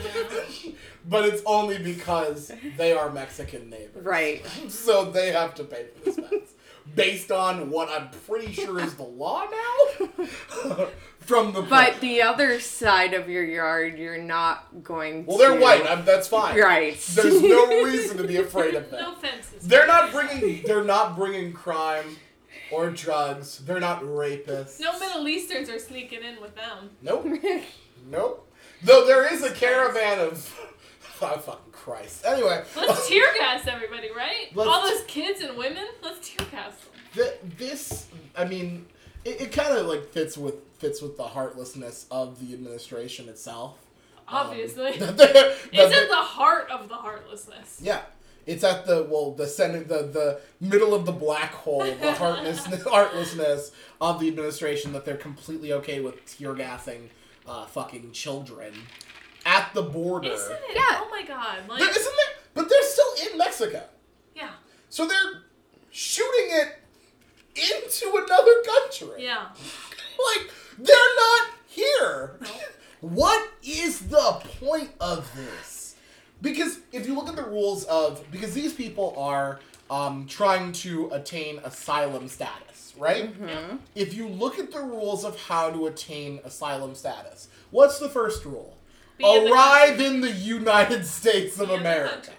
but it's only because they are Mexican neighbors.
right.
So they have to pay for this fence. Based on what I'm pretty sure is the law now? From the
But the other side of your yard, you're not going
Well,
to.
they're white. I'm, that's fine.
Right.
There's no reason to be afraid of them.
No fences.
They're not bringing. They're not bringing crime or drugs. They're not rapists.
No Middle Easterns are sneaking in with them.
Nope. Nope. Though there is a caravan of. Oh, fucking Christ. Anyway,
Let's tear gas everybody, right?
Let's-
All those kids and women. Let's tear gas them.
th- this. I mean, it, it kind of like fits with fits with the heartlessness of the administration itself. Um,
Obviously.
that they're- that
it's
they're-
the heart of the heartlessness.
Yeah. It's at the well, the center, the the middle of the black hole, the heartlessness, heartlessness of the administration that they're completely okay with tear gassing, uh, fucking children at the border.
Isn't it?
Yeah.
Oh my god. Like,
There, isn't there? But they're still in Mexico,
yeah.
so they're shooting it into another country.
Yeah.
Like they're not here.
No.
What is the point of this? Because if you look at the rules of because these people are um, trying to attain asylum status, right? If you look at the rules of how to attain asylum status, what's the first rule?
Be in the
Arrive in the United States of
Be in the
America.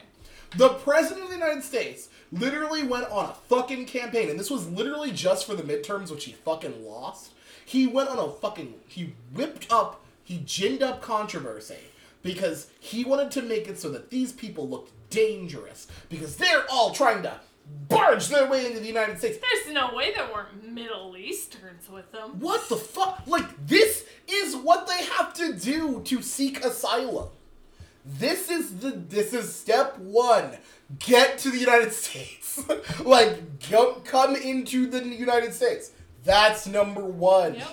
The president of the United States literally went on a fucking campaign, and this was literally just for the midterms, which he fucking lost. He went on a fucking he whipped up, he ginned up controversy because he wanted to make it so that these people looked dangerous because they're all trying to barge their way into the United States.
There's no way there weren't Middle Easterns with them.
What the fuck? Like, this is what they have to do to seek asylum. This is the this is step one. Get to the United States. like, go, come into the United States. That's number one.
Yep.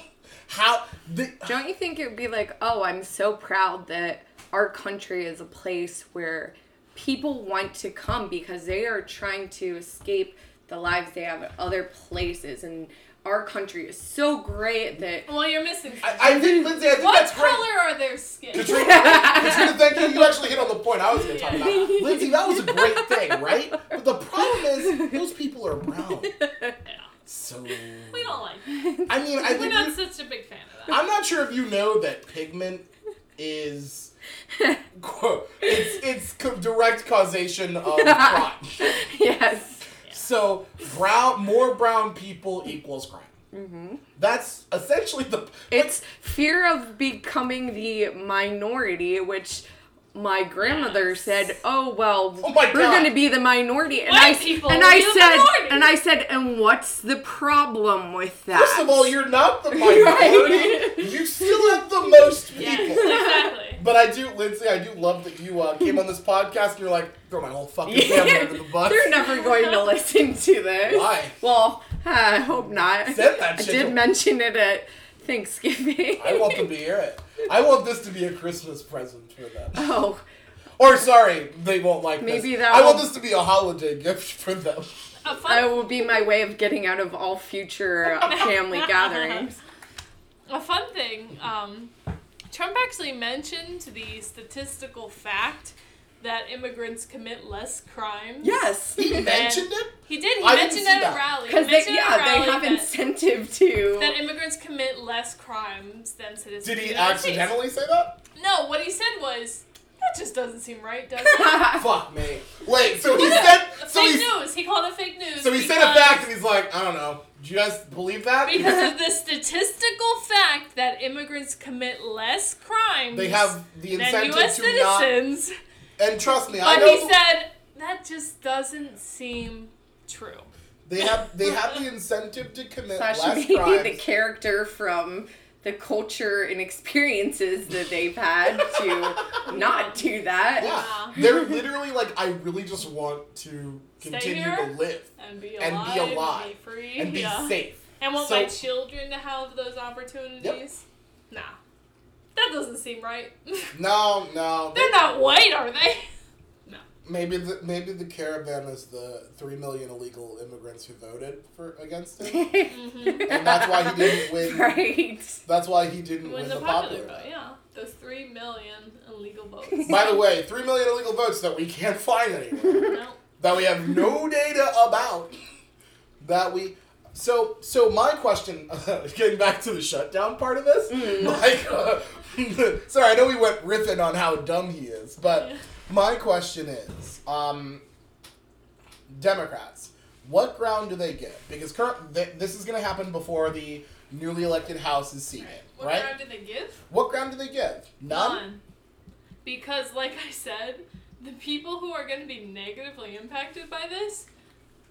How the,
Don't you think it would be like, oh, I'm so proud that our country is a place where people want to come because they are trying to escape the lives they have at other places, and our country is so great that
Well, you're missing.
I, I think Lindsay, I think
what
that's great.
color are their skin?
Katrina, Katrina, thank you. You actually hit on the point I was going to talk about. Lindsay, that was a great thing, right? But the problem is, those people are brown.
yeah.
So.
We don't like. It.
I mean, I
We're not
you-
such a big fan of that.
I'm not sure if you know that pigment is. It's it's direct causation of crime.
yes,
So brown, more brown people equals crime. Mm-hmm. That's essentially the.
It's fear of becoming the minority, which my grandmother
Yes.
said, "Oh well,
oh
we're going to be the minority." And
White
I
people
and I said,
minority.
and I said, "And what's the problem with that?"
First of all, you're not the minority. you still have the most people.
Yes, exactly.
But I do, Lindsay. I do love that you uh, came on this podcast and you're like, throw my whole fucking family under the bus.
They're never going to listen to this.
Why?
Well, I hope not.
Send that
I
shit
did
to-
mention it at Thanksgiving.
I want them to hear it. I want this to be a Christmas present for them.
Oh,
Or sorry, they won't like
Maybe
this.
that
I want
will-
this to be a holiday gift for them.
A fun
that will be my way of getting out of all future uh, family gatherings.
A fun thing, um, Trump actually mentioned the statistical fact that immigrants commit less crimes.
Yes.
He mentioned it.
He did. He
I
mentioned
see
at a rally.
Because they, yeah,
at
they have incentive to.
that immigrants commit less crimes than citizens.
Did he
the
accidentally say that?
No, what he said was that just doesn't seem right, does it?
Fuck me. Wait, so he said. So
fake
he.
news. He called it fake news.
So he said a
because-
fact, and he's like, I don't know. Do you guys believe that?
Because of the statistical fact that immigrants commit less crimes
they have the
than
incentive
U.S.
to
citizens.
not. And trust me, I
But
know.
he said that just doesn't seem true.
they have they have the incentive to commit
Slash
less
maybe
crimes.
the character from the culture and experiences that they've had to not do that.
Yeah,
Yeah.
they're literally like, I really just want to continue to live
And be
And
alive.
be alive.
And be free.
and be
yeah.
safe.
And want
So-
my children to have those opportunities. Nah. That doesn't seem right.
No, no.
They're not white, are they?
Maybe the maybe the caravan is the three million illegal immigrants who voted for against it,
Mm-hmm.
and that's why he didn't win.
Right.
That's why he didn't
Win
win
the
the
popular
popular
vote,
vote.
yeah. Those three million illegal votes.
By the way, three million illegal votes that we can't find anywhere,
no.
that we have no data about, that we. So, so my question, getting back to the shutdown part of this, like, uh, sorry, I know we went riffing on how dumb he is, but
Yeah.
My question is, um, Democrats, what ground do they get? Because current, th- this is going to happen before the newly elected House is seated,
What
right?
ground did they give?
What ground do they give? None.
Because, like I said, the people who are going to be negatively impacted by this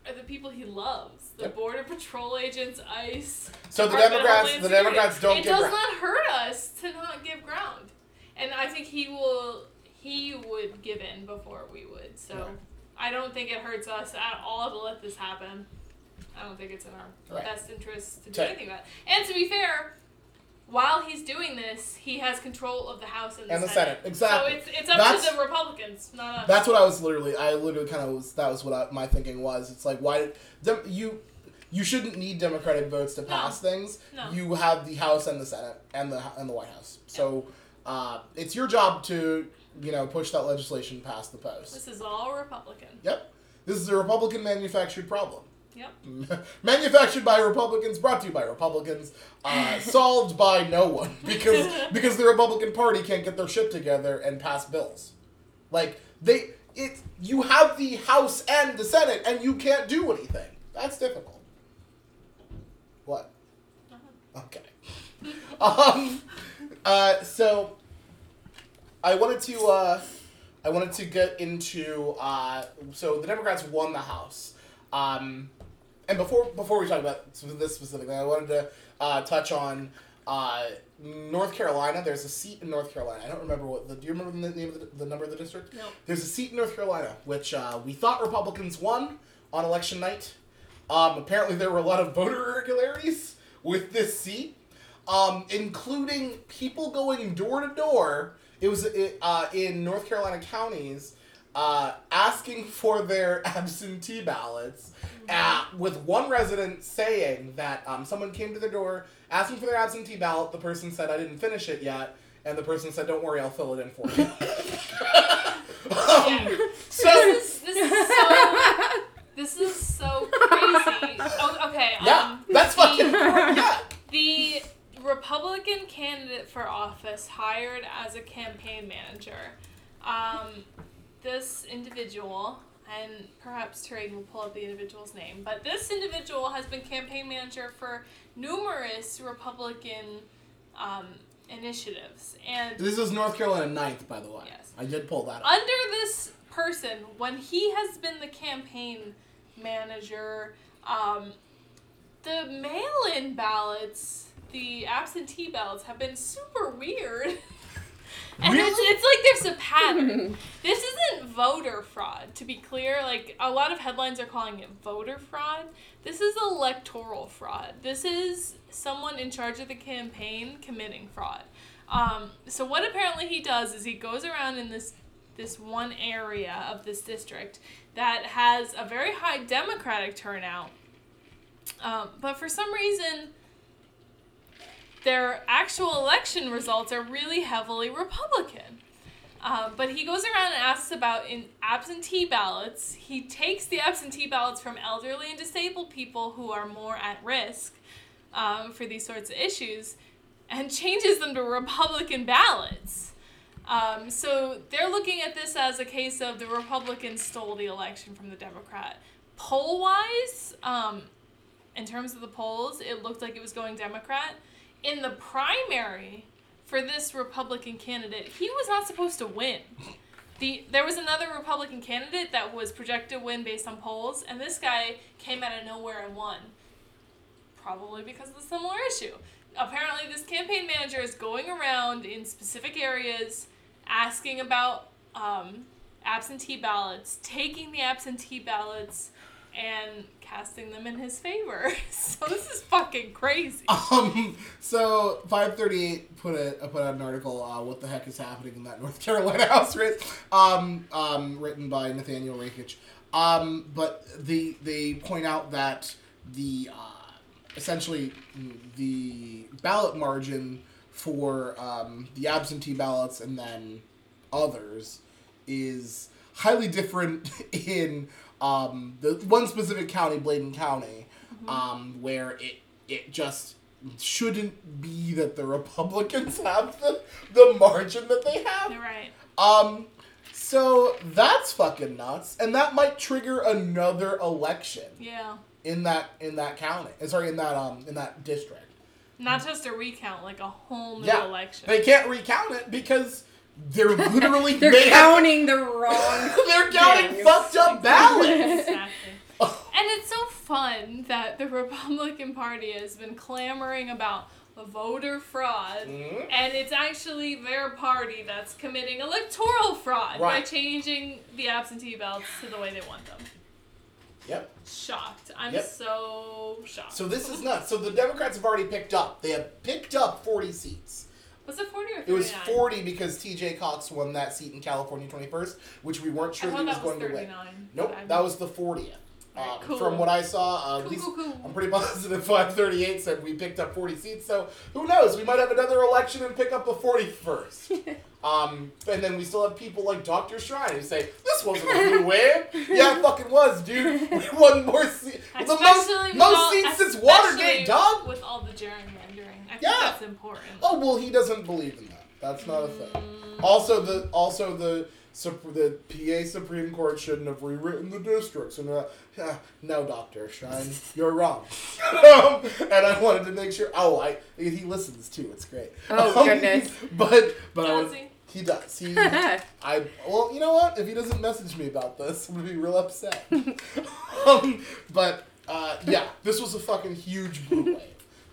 are the people he loves. The
Yep.
Border Patrol agents, ICE.
So the
Department of
Democrats,
Homeland
the
Security.
Democrats don't
It
give
does
ground.
not hurt us to not give ground. And I think he will, he would give in before we would. So
Right.
I don't think it hurts us at all to let this happen. I don't think it's in our
Right.
best interest to do anything about it. And to be fair, while he's doing this, he has control of the House and the,
And the Senate,
So
exactly.
it's it's up
That's-
to the Republicans, not us.
That's what I was literally. I literally kind of was. That was what I, my thinking was. It's like why Dem- you you shouldn't need Democratic votes to pass things.
No.
You have the House and the Senate and the and the White House. So uh, it's your job to you know push that legislation past the post.
This is all Republican.
Yep. This is a Republican manufactured problem.
Yep.
manufactured by Republicans, brought to you by Republicans, uh, solved by no one because because the Republican Party can't get their shit together and pass bills. Like they, it you have the House and the Senate and you can't do anything. That's difficult. What? Okay. Um. Uh. So. I wanted to. Uh, I wanted to get into. Uh, so the Democrats won the House. Um, and before before we talk about this specifically, I wanted to uh, touch on uh, North Carolina. There's a seat in North Carolina. I don't remember what the. Do you remember the name of the, the number of the district?
No.
There's a seat in North Carolina which uh, we thought Republicans won on election night. Um, apparently, there were a lot of voter irregularities with this seat, um, including people going door to door. It was uh, in North Carolina counties uh, asking for their absentee ballots, uh, with one resident saying that um, someone came to their door asking for their absentee ballot. The person said, "I didn't finish it yet," and the person said, "Don't worry, I'll fill it in for you." um, so
This is this is so this is so crazy. Oh, okay.
yeah,
Um,
that's
the-
fucking yeah.
The Republican candidate for office hired as a campaign manager. Um, this individual and perhaps Terrain will pull up the individual's name. But this individual has been campaign manager for numerous Republican um, initiatives, and
This is North Carolina 9th, by the way.
Yes.
I did pull that up.
under this person, when he has been the campaign manager, um, the mail-in ballots, the absentee ballots, have been super weird. And
Really?
it's, it's like there's a pattern. this isn't voter fraud, to be clear. Like, a lot of headlines are calling it voter fraud. This is electoral fraud. This is someone in charge of the campaign committing fraud. Um, so, what apparently he does is he goes around in this this one area of this district that has a very high Democratic turnout, um, but for some reason, their actual election results are really heavily Republican. Um, but he goes around and asks about in absentee ballots. He takes the absentee ballots from elderly and disabled people who are more at risk um, for these sorts of issues and changes them to Republican ballots. Um, so they're looking at this as a case of the Republicans stole the election from the Democrat. Poll wise, um, in terms of the polls, it looked like it was going Democrat. In the primary for this Republican candidate, he was not supposed to win. The there was another Republican candidate that was projected to win based on polls, and this guy came out of nowhere and won. Probably because of the similar issue. Apparently, this campaign manager is going around in specific areas asking about um, absentee ballots, taking the absentee ballots, and casting them in his favor. so this is fucking crazy.
Um, so 538 put a put out an article. Uh, what the heck is happening in that North Carolina House race? Um, um, written by Nathaniel Rakich. Um, but they they point out that the uh, essentially the ballot margin for um, the absentee ballots and then others is highly different in um, the one specific county, Bladen County, um, where it it just shouldn't be that the Republicans have the, the margin that they have.
You're right.
Um, so that's fucking nuts, and that might trigger another election
Yeah.
in that in that county. uh, Sorry, in that um in that district.
Not just a recount, like a whole new
Yeah,
election.
they can't recount it because they're literally
They're
they have-
counting the wrong.
they're counting
things.
fucked up ballots.
exactly. And it's so fun that the Republican Party has been clamoring about voter fraud,
Mhm.
and it's actually their party that's committing electoral fraud by changing the absentee ballots to the way they want them.
Yep.
Shocked. I'm
Yep.
so shocked.
So this is nuts. So the Democrats have already picked up. They have picked up 40 seats.
Was it 40 or 39?
It was 40 because T.J. Cox won that seat in California 21st, which we weren't
I
sure he was
that was
going to win.
39.
Nope,
I'm-
that was the 40th.
Alright,
Um,
cool.
From what I saw, uh, at
Cool,
least
cool, cool.
I'm pretty positive 538 said we picked up 40 seats. So who knows? We might have another election and pick up the 41st. um, and then we still have people like Dr. Shrine who say this wasn't a blue wave. Yeah, it fucking was, dude. We won more seats. The most,
Especially
most
all-
seats since Watergate, dog.
With all the gerrymandering. I think
Yeah.
that's important.
Oh well, he doesn't believe in that. That's not a thing.
Mm.
Also, the also the the PA Supreme Court shouldn't have rewritten the districts. And uh, yeah, no, Doctor Shine, you're wrong. um, and I wanted to make sure. Oh, I he listens too. It's great.
Oh,
Um,
goodness.
But but I
Does
was,
he?
he does. He I well, you know what? If he doesn't message me about this, I'm gonna be real upset. um, but uh, yeah, this was a fucking huge blue wave.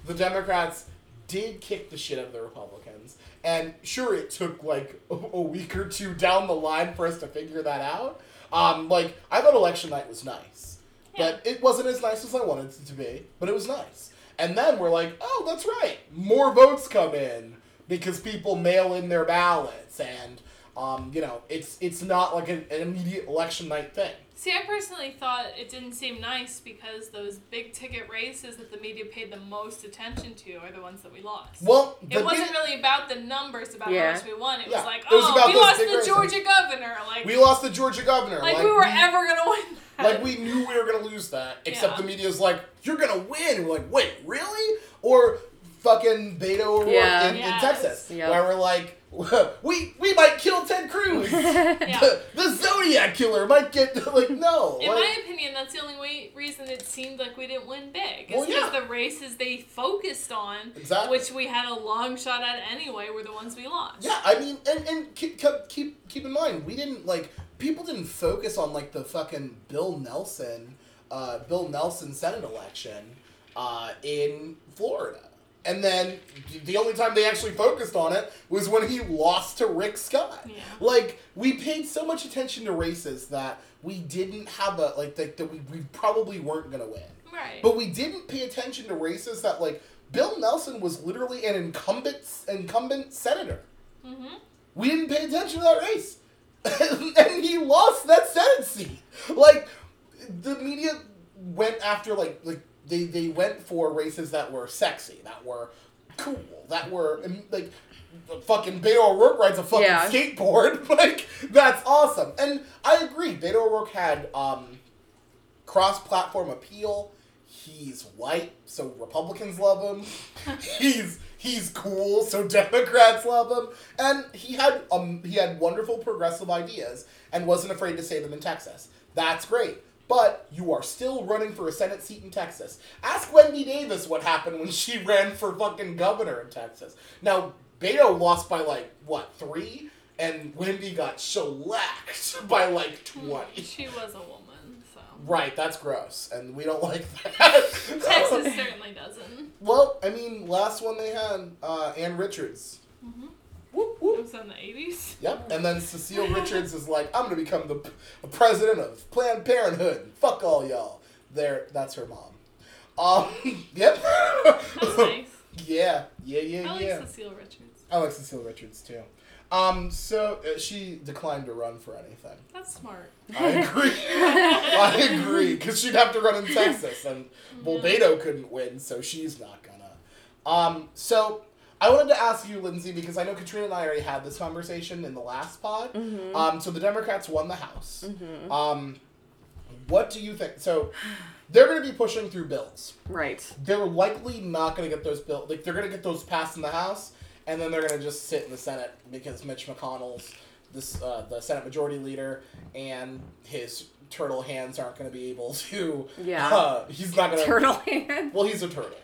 The Democrats did kick the shit out of the Republicans, and sure, it took like a, a week or two down the line for us to figure that out. Um, like I thought election night was nice, but it wasn't as nice as I wanted it to be. But it was nice. And then we're like, oh, that's right, more votes come in because people mail in their ballots, and um, you know, it's it's not like an, an immediate election night thing.
See, I personally thought it didn't seem nice because those big ticket races that the media paid the most attention to are the ones that we lost.
Well,
it wasn't
big-
really about the numbers about
Yeah.
how much we won. It
Yeah,
was like,
it was
oh,
about
we lost the
races.
Georgia governor. Like,
we lost the Georgia governor.
like, we were ever gonna win that.
like we knew we were gonna lose that. Except
Yeah.
the media's like, you're gonna win. And we're like, wait, really? Or fucking Beto O'Rourke
Yeah.
in, in Texas,
Yep.
where we're like, we we might kill Ted Cruz.
Yeah.
the, the Zodiac killer might get like no.
In
like,
my opinion, that's the only way reason it seemed like we didn't win big. Is
Well,
because
yeah.
the races they focused on,
Exactly.
which we had a long shot at anyway, were the ones we lost.
Yeah, I mean, and, and keep, keep keep keep in mind, we didn't like people didn't focus on like the fucking Bill Nelson, uh, Bill Nelson Senate election, uh, in Florida, and then the only time they actually focused on it was when he lost to Rick Scott.
Yeah.
Like we paid so much attention to races that we didn't have a like that, that we, we probably weren't gonna win.
Right.
But we didn't pay attention to races that like Bill Nelson was literally an incumbent incumbent senator.
mm-hmm.
We didn't pay attention to that race. and he lost that Senate seat. Like the media went after like like they, they went for races that were sexy, that were cool, that were like fucking Beto O'Rourke rides a fucking
Yeah.
skateboard. Like that's awesome. And I agree, Beto O'Rourke had um cross platform appeal. He's white, so Republicans love him. he's he's cool, so Democrats love him. And he had um he had wonderful progressive ideas and wasn't afraid to say them in Texas. That's great. But you are still running for a Senate seat in Texas. Ask Wendy Davis what happened when she ran for fucking governor in Texas. Now, Beto lost by like, what, three? And Wendy got shellacked by like 20.
She was a woman, so.
Right, that's gross, and we don't like that.
Texas certainly doesn't.
well, I mean, last one they had, uh, Ann Richards.
Mhm.
Whoop,
It
whoop.
was in the 80s.
Yep, and then Cecile Richards is like, I'm gonna become the p- president of Planned Parenthood. Fuck all y'all. There, that's her mom. Um, yep.
That's nice.
yeah, yeah, yeah,
I like. Cecile Richards.
I like Cecile Richards too. Um, so uh, she declined to run for anything.
That's smart.
I agree. I agree because she'd have to run in Texas, and well, Beto couldn't win, so she's not gonna. Um, so I wanted to ask you, Lindsay, because I know Katrina and I already had this conversation in the last pod. Um, so the Democrats won the House. Um, what do you think? So they're going to be pushing through bills.
Right.
They're likely not going to get those bills. Like they're going to get those passed in the House, and then they're going to just sit in the Senate because Mitch McConnell's this uh, the Senate Majority Leader, and his turtle hands aren't going to be able to.
Yeah.
Uh, he's not going to.
Turtle hand.
Well, he's a turtle.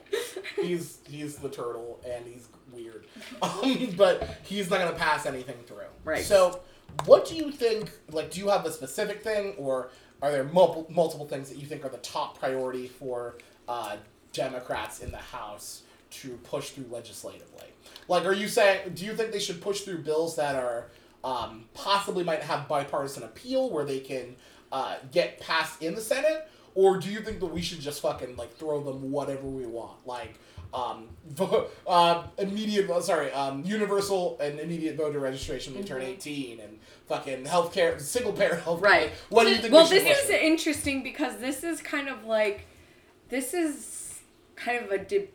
he's he's the turtle, and he's weird. Um, but he's not going to pass anything through.
Right.
So, what do you think? Like, do you have a specific thing, or are there multiple multiple things that you think are the top priority for uh, Democrats in the House to push through legislatively? Like, are you saying? Do you think they should push through bills that are um, possibly might have bipartisan appeal, where they can uh, get passed in the Senate? Or do you think that we should just fucking like throw them whatever we want, like um, vo- uh, immediate, sorry, um, universal and immediate voter registration when you turn eighteen, and fucking healthcare, single payer.
Right.
What do you think?
Well,
we
this is interesting because this is kind of like, this is kind of a, de-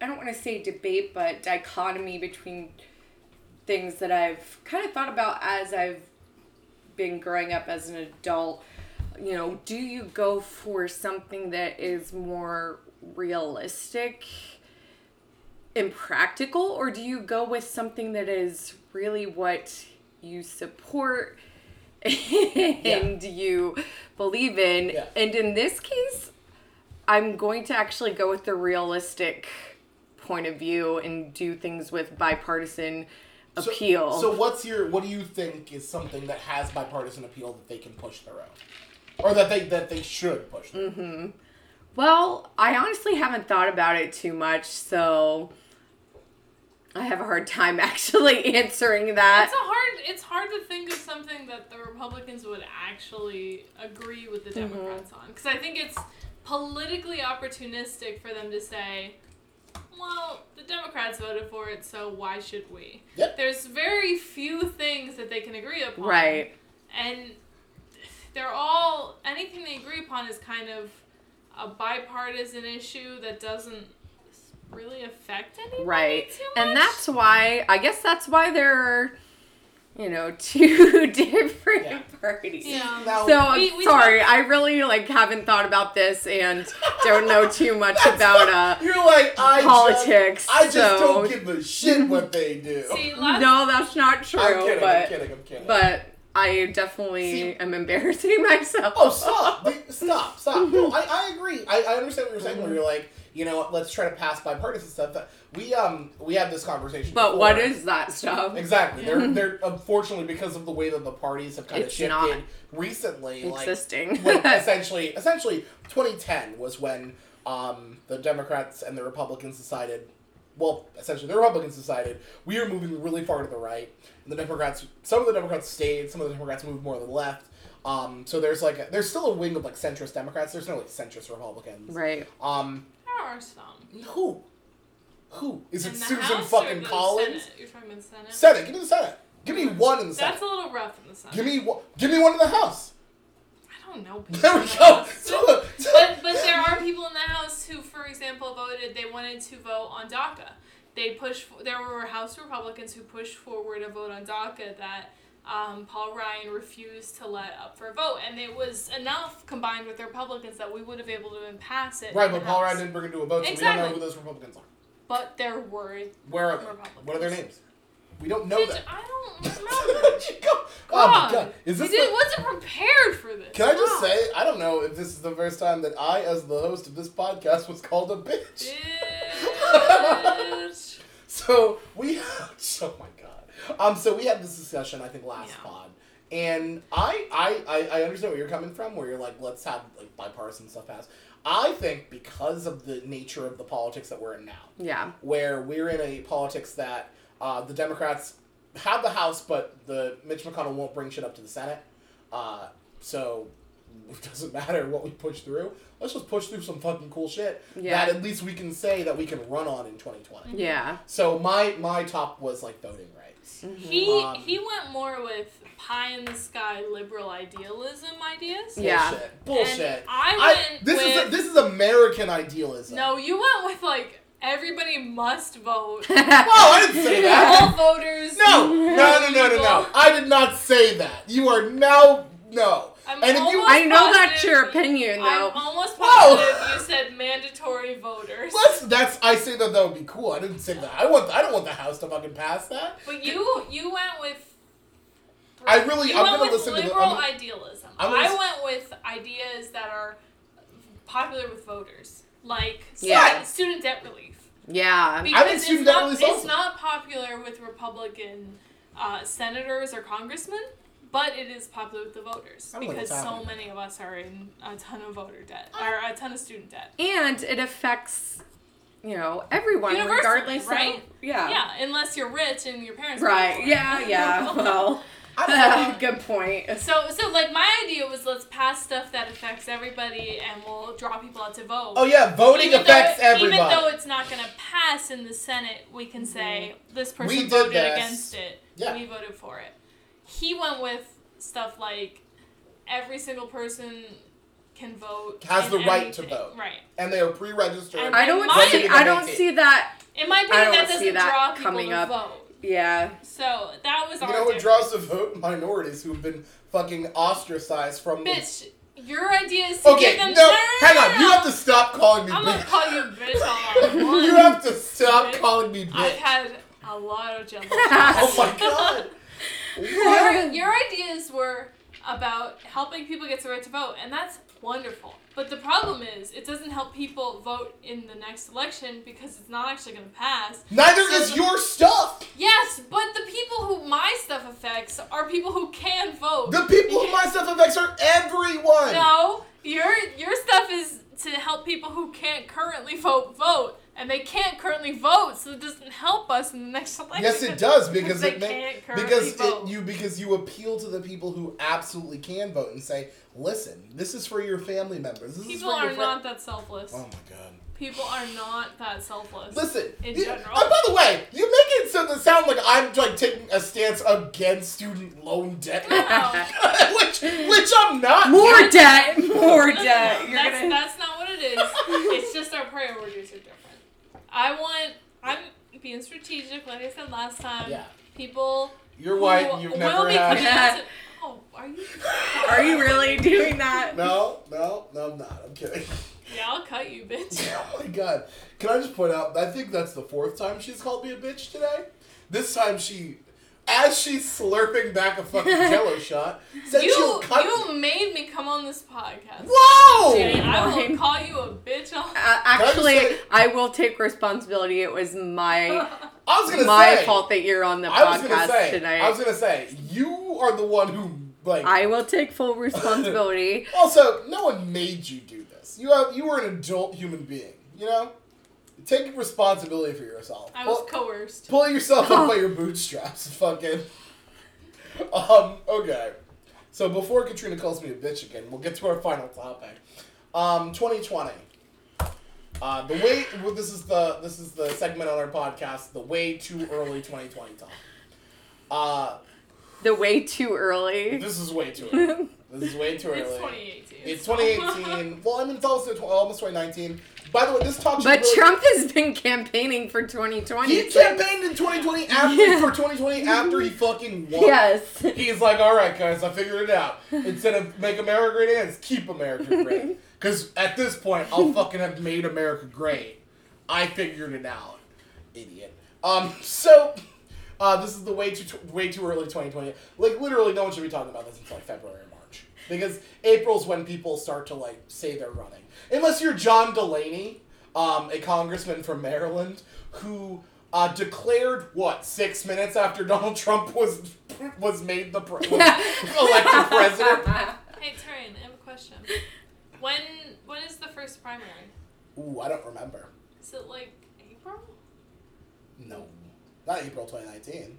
I don't want to say debate, but dichotomy between things that I've kind of thought about as I've been growing up as an adult. You know, do you go for something that is more realistic and practical, or do you go with something that is really what you support and you believe in?
Yeah.
And in this case, I'm going to actually go with the realistic point of view and do things with bipartisan
So-
appeal.
So, what's your? What do you think is something that has bipartisan appeal that they can push through, or that they that they should push through?
Mm-hmm. Well, I honestly haven't thought about it too much, so have a hard time actually answering that.
It's a hard. It's hard to think of something that the Republicans would actually agree with the
Mm-hmm.
Democrats on, because I think it's politically opportunistic for them to say, "Well, the Democrats voted for it, so why should we?"
Yep.
There's very few things that they can agree upon,
Right.
And they're all anything they agree upon is kind of a bipartisan issue that doesn't really affect anybody
Right.
too much.
And that's why, I guess that's why there are, you know, two different
Yeah.
parties.
Yeah.
Now,
So
We- we
sorry, I really like haven't thought about this and don't know too much about uh
you're like I
politics,
Just, I just
so-
don't give a shit what they do.
See,
No, that's not true,
I'm kidding.
but
I'm kidding. I'm kidding.
but I definitely
See-
am embarrassing myself.
Oh, stop! Stop! Stop! No, I, I agree. I, I understand what you're saying. Where you're like, you know, let's try to pass bipartisan stuff. We um we had this conversation.
But
before.
what is that stuff?
exactly? They're they're unfortunately because of the way that the parties have kind of
It's
shifted
not
recently. Like
Existing.
when essentially, essentially, 2010 was when um the Democrats and the Republicans decided. Well, essentially, the Republicans decided we are moving really far to the right. And the Democrats, some of the Democrats stayed, some of the Democrats moved more to the left. Um, so there's like a, there's still a wing of like centrist Democrats. There's no like centrist Republicans.
right.
Um,
There are some.
who? Who is it? Susan
House
fucking
the
Collins?
Senate? You're talking about the Senate?
Senate. Give me the Senate. Give me one in the Senate.
That's a little rough in the Senate.
Give me one. Give me one in the House.
I don't know. people
There we
the
go.
House.
So the- so-
but but there are people in the House who, for example, voted. They wanted to vote on DACA. They pushed. There were House Republicans who pushed forward a vote on DACA that um, Paul Ryan refused to let up for a vote, and it was enough combined with the Republicans that we would have been able to pass it.
right, but Paul
House.
Ryan didn't bring it to a vote, so we don't know who those Republicans are.
But there were.
Where are they?
Republicans.
What are their names? We don't know that.
I don't remember.
oh my
God.
god! Is this?
did,
the-
wasn't prepared for this.
Can I just
God.
say I don't know if this is the first time that I, as the host of this podcast, was called a bitch.
Bitch.
So we, oh my. Um, so we had this discussion I think last
Yeah.
pod, and I, I, I, I understand where you're coming from, where you're like, let's have like bipartisan stuff pass. I think because of the nature of the politics that we're in now,
Yeah.
where we're in a politics that uh, the Democrats have the House, but the Mitch McConnell won't bring shit up to the Senate. Uh, so it doesn't matter what we push through. Let's just push through some fucking cool shit
Yeah.
that at least we can say that we can run on in 2020.
Yeah.
So my my top was like voting rights.
He
Um,
he went more with pie in the sky liberal idealism ideas.
Yeah.
Bullshit. Bullshit.
And I went
this is a, this is American idealism.
No, you went with like everybody must vote.
Well, I didn't say that.
All voters.
No, no, no, no, no, no. I did not say that. You are now no.
I'm
and if you,
almost-
I know that's your opinion, though.
I'm almost
Whoa.
you said mandatory voters.
let's, that's I say that that would be cool. I didn't say that. I want I don't want the House to fucking pass that.
But you you went with.
I really-
You
I'm
went
gonna
with
listen to the-
liberal
I'm gonna-
idealism.
I'm gonna
I
s-
went with ideas that are popular with voters, like
Yeah.
student, student debt relief.
yeah.
Because
think
it's
student debt
not,
relief's
it's
awesome.
not popular with Republican uh, senators or congressmen, but it is popular with the voters
I don't know
because so many of us are in a ton of voter debt or a ton of student debt.
And it affects, you know, everyone regardless
right?
of yeah.
Yeah, unless you're rich and your parents.
Right.
for.
Yeah, yeah. Well,
I
good point.
So, so like my idea was let's pass stuff that affects everybody, and we'll draw people out to vote.
Oh yeah, voting
Even
affects
though,
everybody.
Even though it's not going to pass in the Senate, we can say mm-hmm. this person
We
voted
this.
against it.
Yeah.
We voted for it. He went with stuff like every single person can vote.
Has the right to vote.
Right.
and they are pre-registered.
And-
I don't
My-
see. I don't see that.
In my opinion,
don't
that doesn't
that
draw people
coming
to
up.
vote.
Yeah.
So that was
you
our
know what draws the vote? Minorities who've been fucking ostracized from the
Bitch, your idea is to
Okay,
give them.
no, hang on. You have to stop calling me
I'm gonna call you bitch all I
you have to stop
Bitch.
calling me bitch.
I've had a lot of jello
oh my god.
your, your ideas were about helping people get the right to vote, and that's wonderful. But the problem is, it doesn't help people vote in the next election because it's not actually going to pass.
Neither
So
is
the-
your stuff.
Yes, but the people who my stuff affects are people who can vote.
The people who my stuff affects are everyone.
No, your your stuff is to help people who can't currently vote vote, and they can't currently vote, so it doesn't help us in the next election.
Yes, it does because
they
it ma-
can't currently
because
vote.
it, you because you appeal to the people who absolutely can vote and say, listen, this is for your family members. This
people
is
are
your
not that selfless.
Oh my god.
People are not that selfless.
Listen,
In
you-
general.
oh, by the way, you make it so to sound like I'm like taking a stance against student loan debt,
No.
which which I'm not.
More debt. More
No, no,
debt. You're
that's,
gonna.
that's not what it is. it's just our priorities are different. I want. I'm being strategic, like I said last time.
Yeah,
People.
you're
who
white. You've
will
never
be
had.
coming out to- Oh, are you?
Are you really doing that?
No, no, no, I'm not. I'm kidding.
Yeah, I'll cut you, bitch.
Oh my god. Can I just point out, I think that's the fourth time she's called me a bitch today. This time she as she's slurping back a fucking jello shot, said she'll
You
cut
you made me come on this podcast.
Whoa!
Jenny.
I will
Fine.
call you a bitch. On-
Uh, actually,
say-
I will take responsibility. It was my
I was gonna
my
say
fault that you're on the
I
podcast
say
tonight.
I was gonna say you are the one who like
I will take full responsibility.
Also, no one made you do this. You have you were an adult human being. You know, take responsibility for yourself.
I was
Pull,
coerced.
pull yourself up by your bootstraps. Fucking. Um. Okay. So before Katrina calls me a bitch again, we'll get to our final topic. Um. 2020. Uh, the way well, this is the this is the segment on our podcast. The way too early 2020 talk. Uh,
The way too early.
this is way too early. This is way too early.
It's 2018.
It's 2018. well, I mean, it's also tw- almost 2019. By the way, this talk show.
But
really-
Trump has been campaigning for 2020.
He campaigned in 2020 after
Yeah.
for 2020 after he fucking won.
Yes.
He's like, all right, guys, I figured it out. Instead of make America great again, it's keep America great. Because at this point, I'll fucking have made America great. I figured it out, idiot. Um, so. Uh, this is the way too way too early 2020. Like literally, no one should be talking about this until like February or March because April's when people start to like say they're running. Unless you're John Delaney, um, a congressman from Maryland, who uh, declared what six minutes after Donald Trump was was made the pre- was elected president.
Hey, Taryn, I have a question. When when is the first primary?
Ooh, I don't remember.
Is it like April?
No, not April 2019.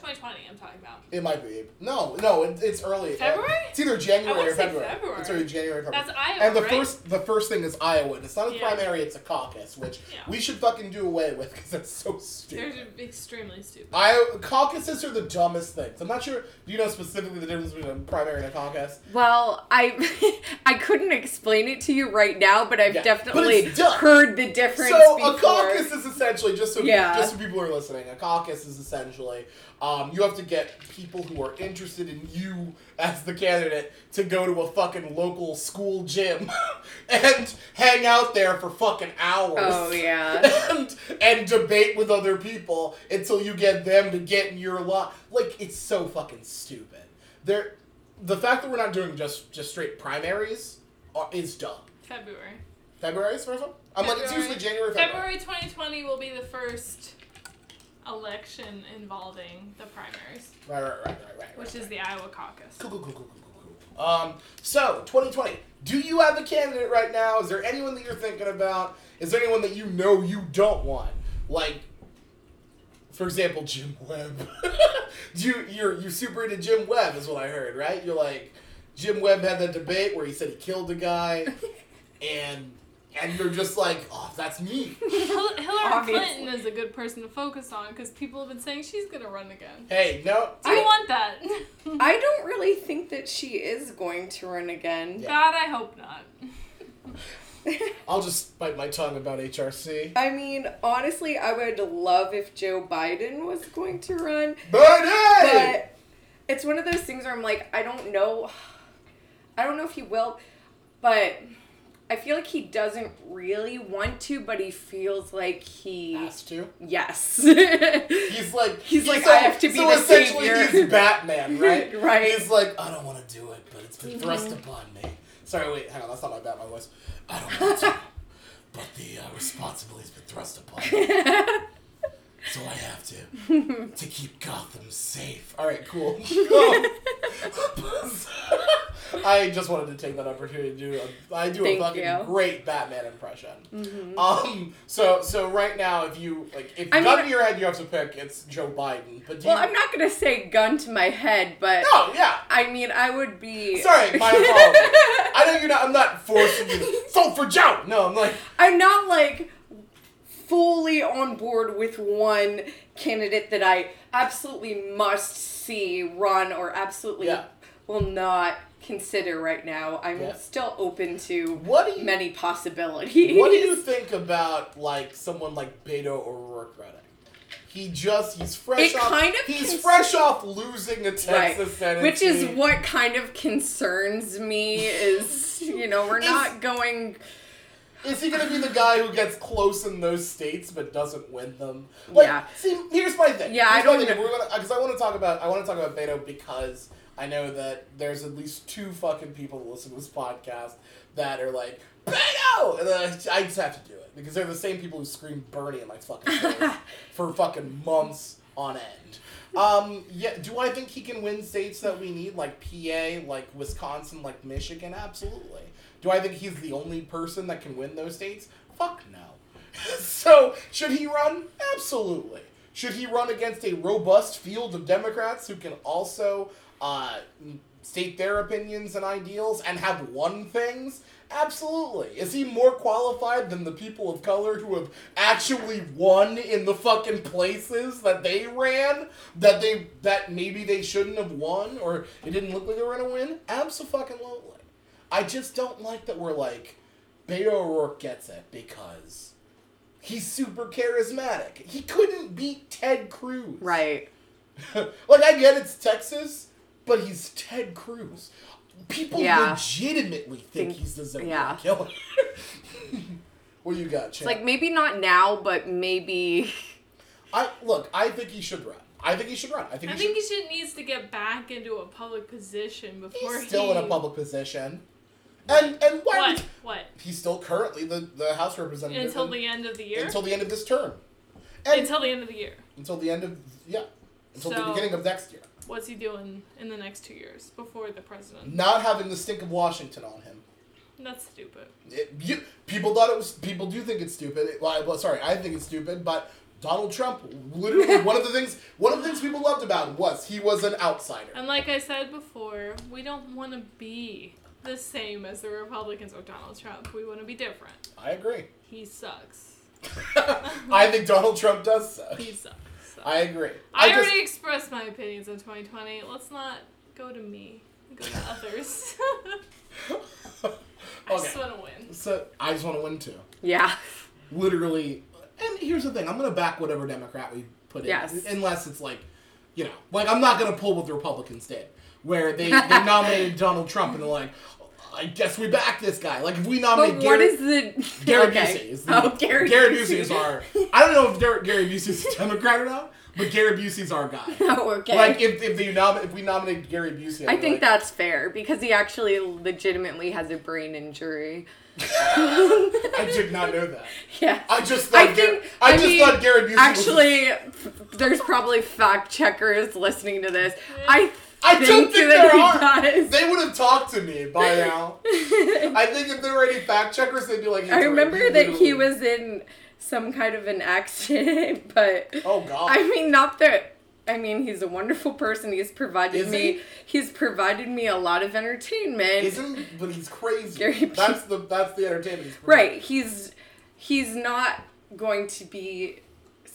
2020, I'm talking about.
It might be. No, no, it, it's early.
Uh, February?
It's either January
wanna
or
say
February.
February.
It's either January or February.
That's Iowa,
And the
right?
first, the first thing is Iowa. And it's not a
Yeah.
primary; it's a caucus, which
Yeah.
we should fucking do away with because that's so stupid.
They're extremely stupid.
I caucuses are the dumbest things. I'm not sure. Do you know specifically the difference between a primary and a caucus?
Well, I I couldn't explain it to you right now, but I've
Yeah,
definitely
it's dumb.
heard the difference
So
before.
a caucus is essentially just so
Yeah.
just so people are listening. A caucus is essentially um, you have to get people who are interested in you as the candidate to go to a fucking local school gym and hang out there for fucking hours.
Oh yeah.
and and debate with other people until you get them to get in your lot. Like it's so fucking stupid. There, the fact that we're not doing just just straight primaries are, is dumb.
February.
February's first one. I'm like it's usually January. February.
February 2020 will be the first election involving the primaries,
Right, right, right, right, right.
which
right.
is the Iowa caucus.
Cool, cool, cool, cool, cool, cool. Um, so 2020. Do you have a candidate right now? Is there anyone that you're thinking about? Is there anyone that you know you don't want? Like, for example, Jim Webb. Do you you're you super into Jim Webb is what I heard, right? You're like Jim Webb had that debate where he said he killed a guy, and and you're just like, oh, that's me.
Hillary
Obviously.
Clinton is a good person to focus on because people have been saying she's gonna run again.
Hey, no,
Do you
I-
want that?
I don't really think that she is going to run again.
Yeah.
God, I hope not.
I'll just bite my tongue about HRC.
I mean, honestly, I would love if Joe Biden was going to run,
Birdie!
but it's one of those things where I'm like, I don't know. I don't know if he will, but I feel like he doesn't really want to, but he feels like he.
Has to.
Yes.
He's like
He's like, I have to be
so
the
essentially
savior.
he's Batman, right?
Right.
He's like, I don't want to do it, but it's been thrust upon me. Sorry, wait, hang on, that's not my Batman voice. I don't want to, but the uh, responsibility's been thrust upon me, so I have to to keep Gotham safe. All right, cool. I just wanted to take that opportunity to do. A, I do
Thank
a fucking
you.
great Batman impression. Um. So so right now, if you like, if
I
gun to your head, you have to pick. It's Joe Biden. But do
well,
you,
I'm not gonna say gun to my head, but
No, yeah.
I mean, I would be.
Sorry, my apologies. I know you're not. I'm not forcing you to vote for Joe. No, I'm like,
I'm not like fully on board with one candidate that I absolutely must see run or absolutely
Yeah.
will not consider right now. I'm
Yeah.
still open to
what do you
many possibilities.
What do you think about like someone like Beto O'Rourke running? He just he's fresh
It
off
kind of
he's
cons-
fresh off losing a
Right.
Texas Senate
Which is what kind of concerns me is, you know, we're
Is-
not going
Is he gonna be the guy who gets close in those states but doesn't win them? Like,
Yeah.
See, here's my thing.
Yeah, I
Here's my
don't know.
We're gonna because I want to talk about I want to talk about Beto because I know that there's at least two fucking people that listen to this podcast that are like Beto, and then I, I just have to do it because they're the same people who scream Bernie in my fucking face for fucking months on end. Um, yeah, do I think he can win states that we need, like PA, like Wisconsin, like Michigan? Absolutely. Do I think he's the only person that can win those states? Fuck no. so, should he run? Absolutely. Should he run against a robust field of Democrats who can also uh, state their opinions and ideals and have won things? Absolutely. Is he more qualified than the people of color who have actually won in the fucking places that they ran that they that maybe they shouldn't have won or it didn't look like they were gonna win? Absolutely. I just don't like that we're like Beto O'Rourke gets it because he's super charismatic. He couldn't beat Ted Cruz.
Right.
like I get it's Texas, but he's Ted Cruz. People
Yeah.
legitimately think,
Think-
he's the Zodiac
yeah.
killer. what you got,
It's
Champ?
like maybe not now, but maybe.
I look. I think he should run. I think he should run. I think
I
he
think
should.
he should needs to get back into a public position before
He's still
he.
in a public position, and and why?
What?
Would,
What?
he's still currently the the House representative
Until the end of the year.
until the end of this term, and
Until the end of the year.
until the end of yeah, until the
So-
beginning of next year.
What's he doing in the next two years before the president?
Not having the stink of Washington on him.
That's stupid.
It, you, people thought it was. People do think it's stupid. It- well, sorry, I think it's stupid. But Donald Trump, literally, one of the things, one of the things people loved about him was he was an outsider.
And like I said before, we don't want to be the same as the Republicans or Donald Trump. We want to be different.
I agree.
He sucks.
I think Donald Trump does suck.
He sucks. So.
I agree.
I,
just-
already expressed my opinions on 2020. Let's not go to me. Go to others. I just want to win.
So I just want to win too.
Yeah.
Literally. And here's the thing: I'm gonna back whatever Democrat we put in,
Yes.
unless it's like, you know, like I'm not gonna pull what the Republicans did, where they, they nominated Donald Trump and they're like, I guess we back this guy. Like if we nominate
But what
Gary,
is the
Gary
okay.
Busey is the,
oh Gary
Gary Busey is our. I don't know if Gary, Gary Busey is a Democrat or not, but Gary Busey's our guy.
oh okay.
Like if if they nom- if we nominate Gary Busey,
I
I'd be
think
like,
that's fair because he actually legitimately has a brain injury.
I did not know that.
Yeah.
I just thought.
I
Gar-
think
I,
I
just
mean,
thought Gary Busey was.
Actually, there's probably fact checkers listening to this. I
I
think
don't think there are.
does.
They would have talked to me by now. I think if there were any fact checkers, they'd be like.
I remember
right,
that he was in some kind of an accident, but
Oh God.
I mean, not that. I mean, he's a wonderful person. He's provided
Is
me.
he?
He's provided me a lot of entertainment.
Isn't but he's crazy.
Gary
that's the that's the entertainment. He's
right. He's he's not going to be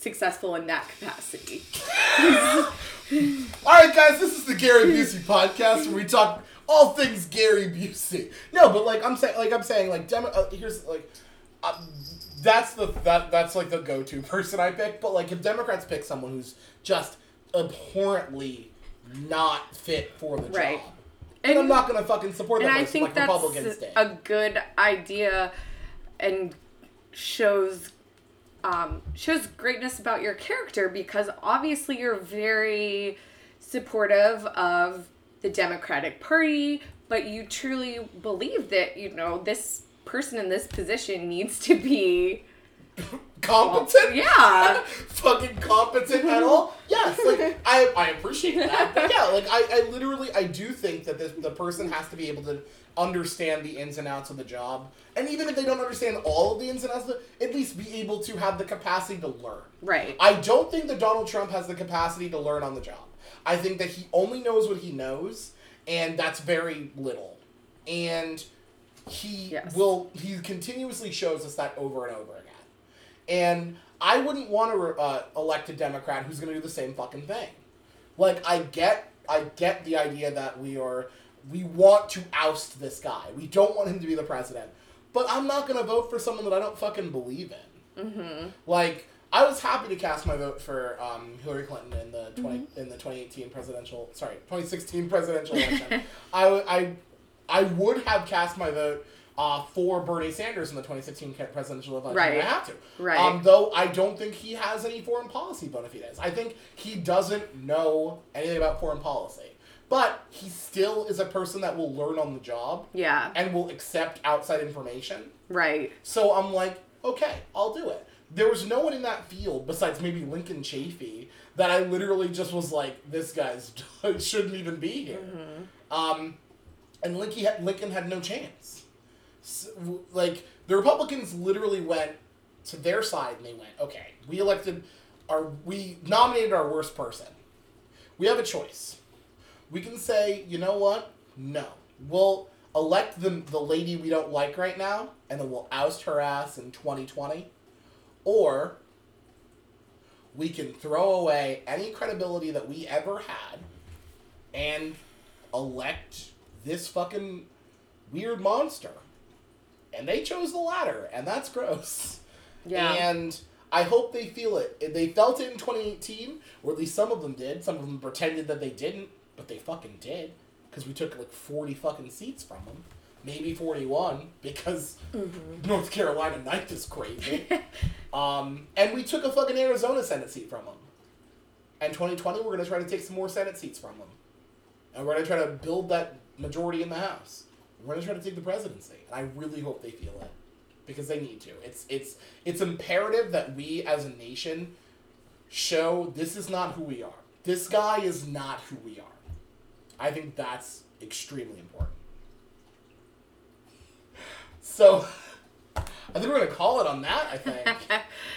successful in that capacity.
All right, guys, this is the Gary Busey podcast where we talk all things Gary Busey. No, but like I'm saying, like I'm saying, like Demo- uh, here's like. Um, that's the that that's like the go-to person I pick. But like if Democrats pick someone who's just abhorrently not fit for the
Right.
job, and I'm not gonna fucking support that
and I think
like
that's
Republicans
a good idea and shows um, shows greatness about your character because obviously you're very supportive of the Democratic Party, but you truly believe that you know this person in this position needs to be
competent.
yeah.
fucking competent at all. Yes, like I, I appreciate that. But yeah, like I, I literally I do think that this the person has to be able to understand the ins and outs of the job. And even if they don't understand all of the ins and outs, of at least be able to have the capacity to learn.
Right.
I don't think that Donald Trump has the capacity to learn on the job. I think that he only knows what he knows, and that's very little. And he
Yes.
will he continuously shows us that over and over again. And I wouldn't want to uh, elect a Democrat who's going to do the same fucking thing. Like I get I get the idea that we are we want to oust this guy. We don't want him to be the president. But I'm not going to vote for someone that I don't fucking believe in.
Mm-hmm.
Like I was happy to cast my vote for um, Hillary Clinton in the 20 in the 2018 presidential sorry 2016 presidential election. I, w- I I would have cast my vote uh, for Bernie Sanders in the 2016 presidential election.
Right.
I have to.
Right.
Um, though I don't think he has any foreign policy bona fides. I think he doesn't know anything about foreign policy. But he still is a person that will learn on the job
Yeah.
and will accept outside information.
Right.
So I'm like, okay, I'll do it. There was no one in that field besides maybe Lincoln Chafee that I literally just was like, this guy's shouldn't even be here. Um, and Lincoln had, Lincoln had no chance. S w like the Republicans literally went to their side and they went, okay, we elected our, we nominated our worst person. We have a choice. We can say, you know what? No. We'll elect the, the lady we don't like right now, and then we'll oust her ass in 2020. Or we can throw away any credibility that we ever had and elect this fucking weird monster. And they chose the latter, and that's gross.
Yeah.
And I hope they feel it. They felt it in 2018, or at least some of them did. Some of them pretended that they didn't, but they fucking did. Because we took like 40 fucking seats from them. Maybe 41, because North Carolina ninth is crazy. um, and we took a fucking Arizona Senate seat from them. And 2020, we're going to try to take some more Senate seats from them. And we're going to try to build that majority in the House. We're going to try to take the presidency. And I really hope they feel it because they need to. It's it's it's imperative that we as a nation show this is not who we are. This guy is not who we are. I think that's extremely important. So I think we're gonna call it on that. I think,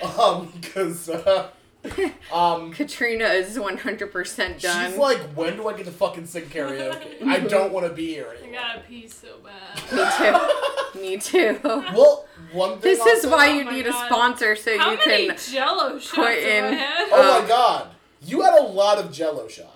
um, because uh, um,
Katrina is 100% done.
she's like, when do I get to fucking sing karaoke? I don't want to be here
I gotta pee so bad.
Me too. Me too.
Well, one thing.
This is
also-
why
Oh
you
my
need a sponsor so
How
you
many
can.
Jello shots
put in-
I had?
Oh
Uh,
my god. You had a lot of jello shots.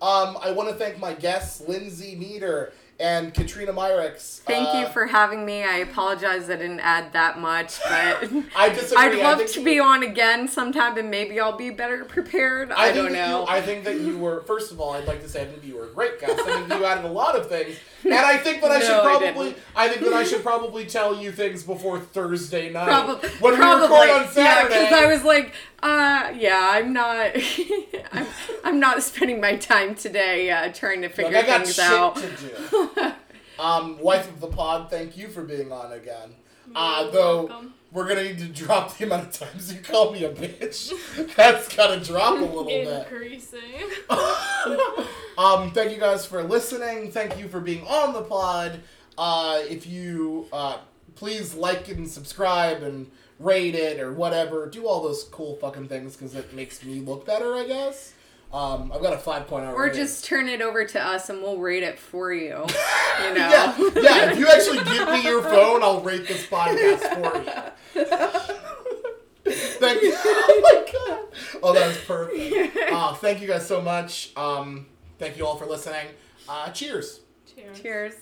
Um, I want to thank my guests, Lindsay Meter and Katrina Myrix.
Thank you
Uh,
for having me. I apologize I didn't add that much, but
I disagree.
I'd love to be on again sometime and maybe I'll be better prepared. I,
think
don't know.
You, I think that you were. First of all, I'd like to say I think you were a great guest. I think you added a lot of things, and I think that I should
No, I
probably.
didn't.
I, think that I should probably tell you things before Thursday night
Probably,
when
probably,
we record on Saturday.
yeah, because I was like, uh, yeah, I'm not, I'm, I'm not spending my time today uh, trying to
Look,
figure
I got
things
shit
out.
to do. um, wife of the pod, thank you for being on again. Uh,
You're
though
welcome.
we're gonna need to drop the amount of times you call me a bitch. That's gotta drop a little bit.
Increasing.
um, thank you guys for listening. Thank you for being on the pod. Uh, if you uh, please like and subscribe and rate it or whatever, do all those cool fucking things because it makes me look better, I guess. Um, I've got a 5.0
Or
rating.
just turn it over to us and we'll rate it for you. You know.
Yeah, yeah. If you actually give me your phone, I'll rate this podcast for you. thank you. Oh my god. Oh, that was perfect. Uh, thank you guys so much. Um, thank you all for listening. Uh, cheers.
Cheers.
Cheers.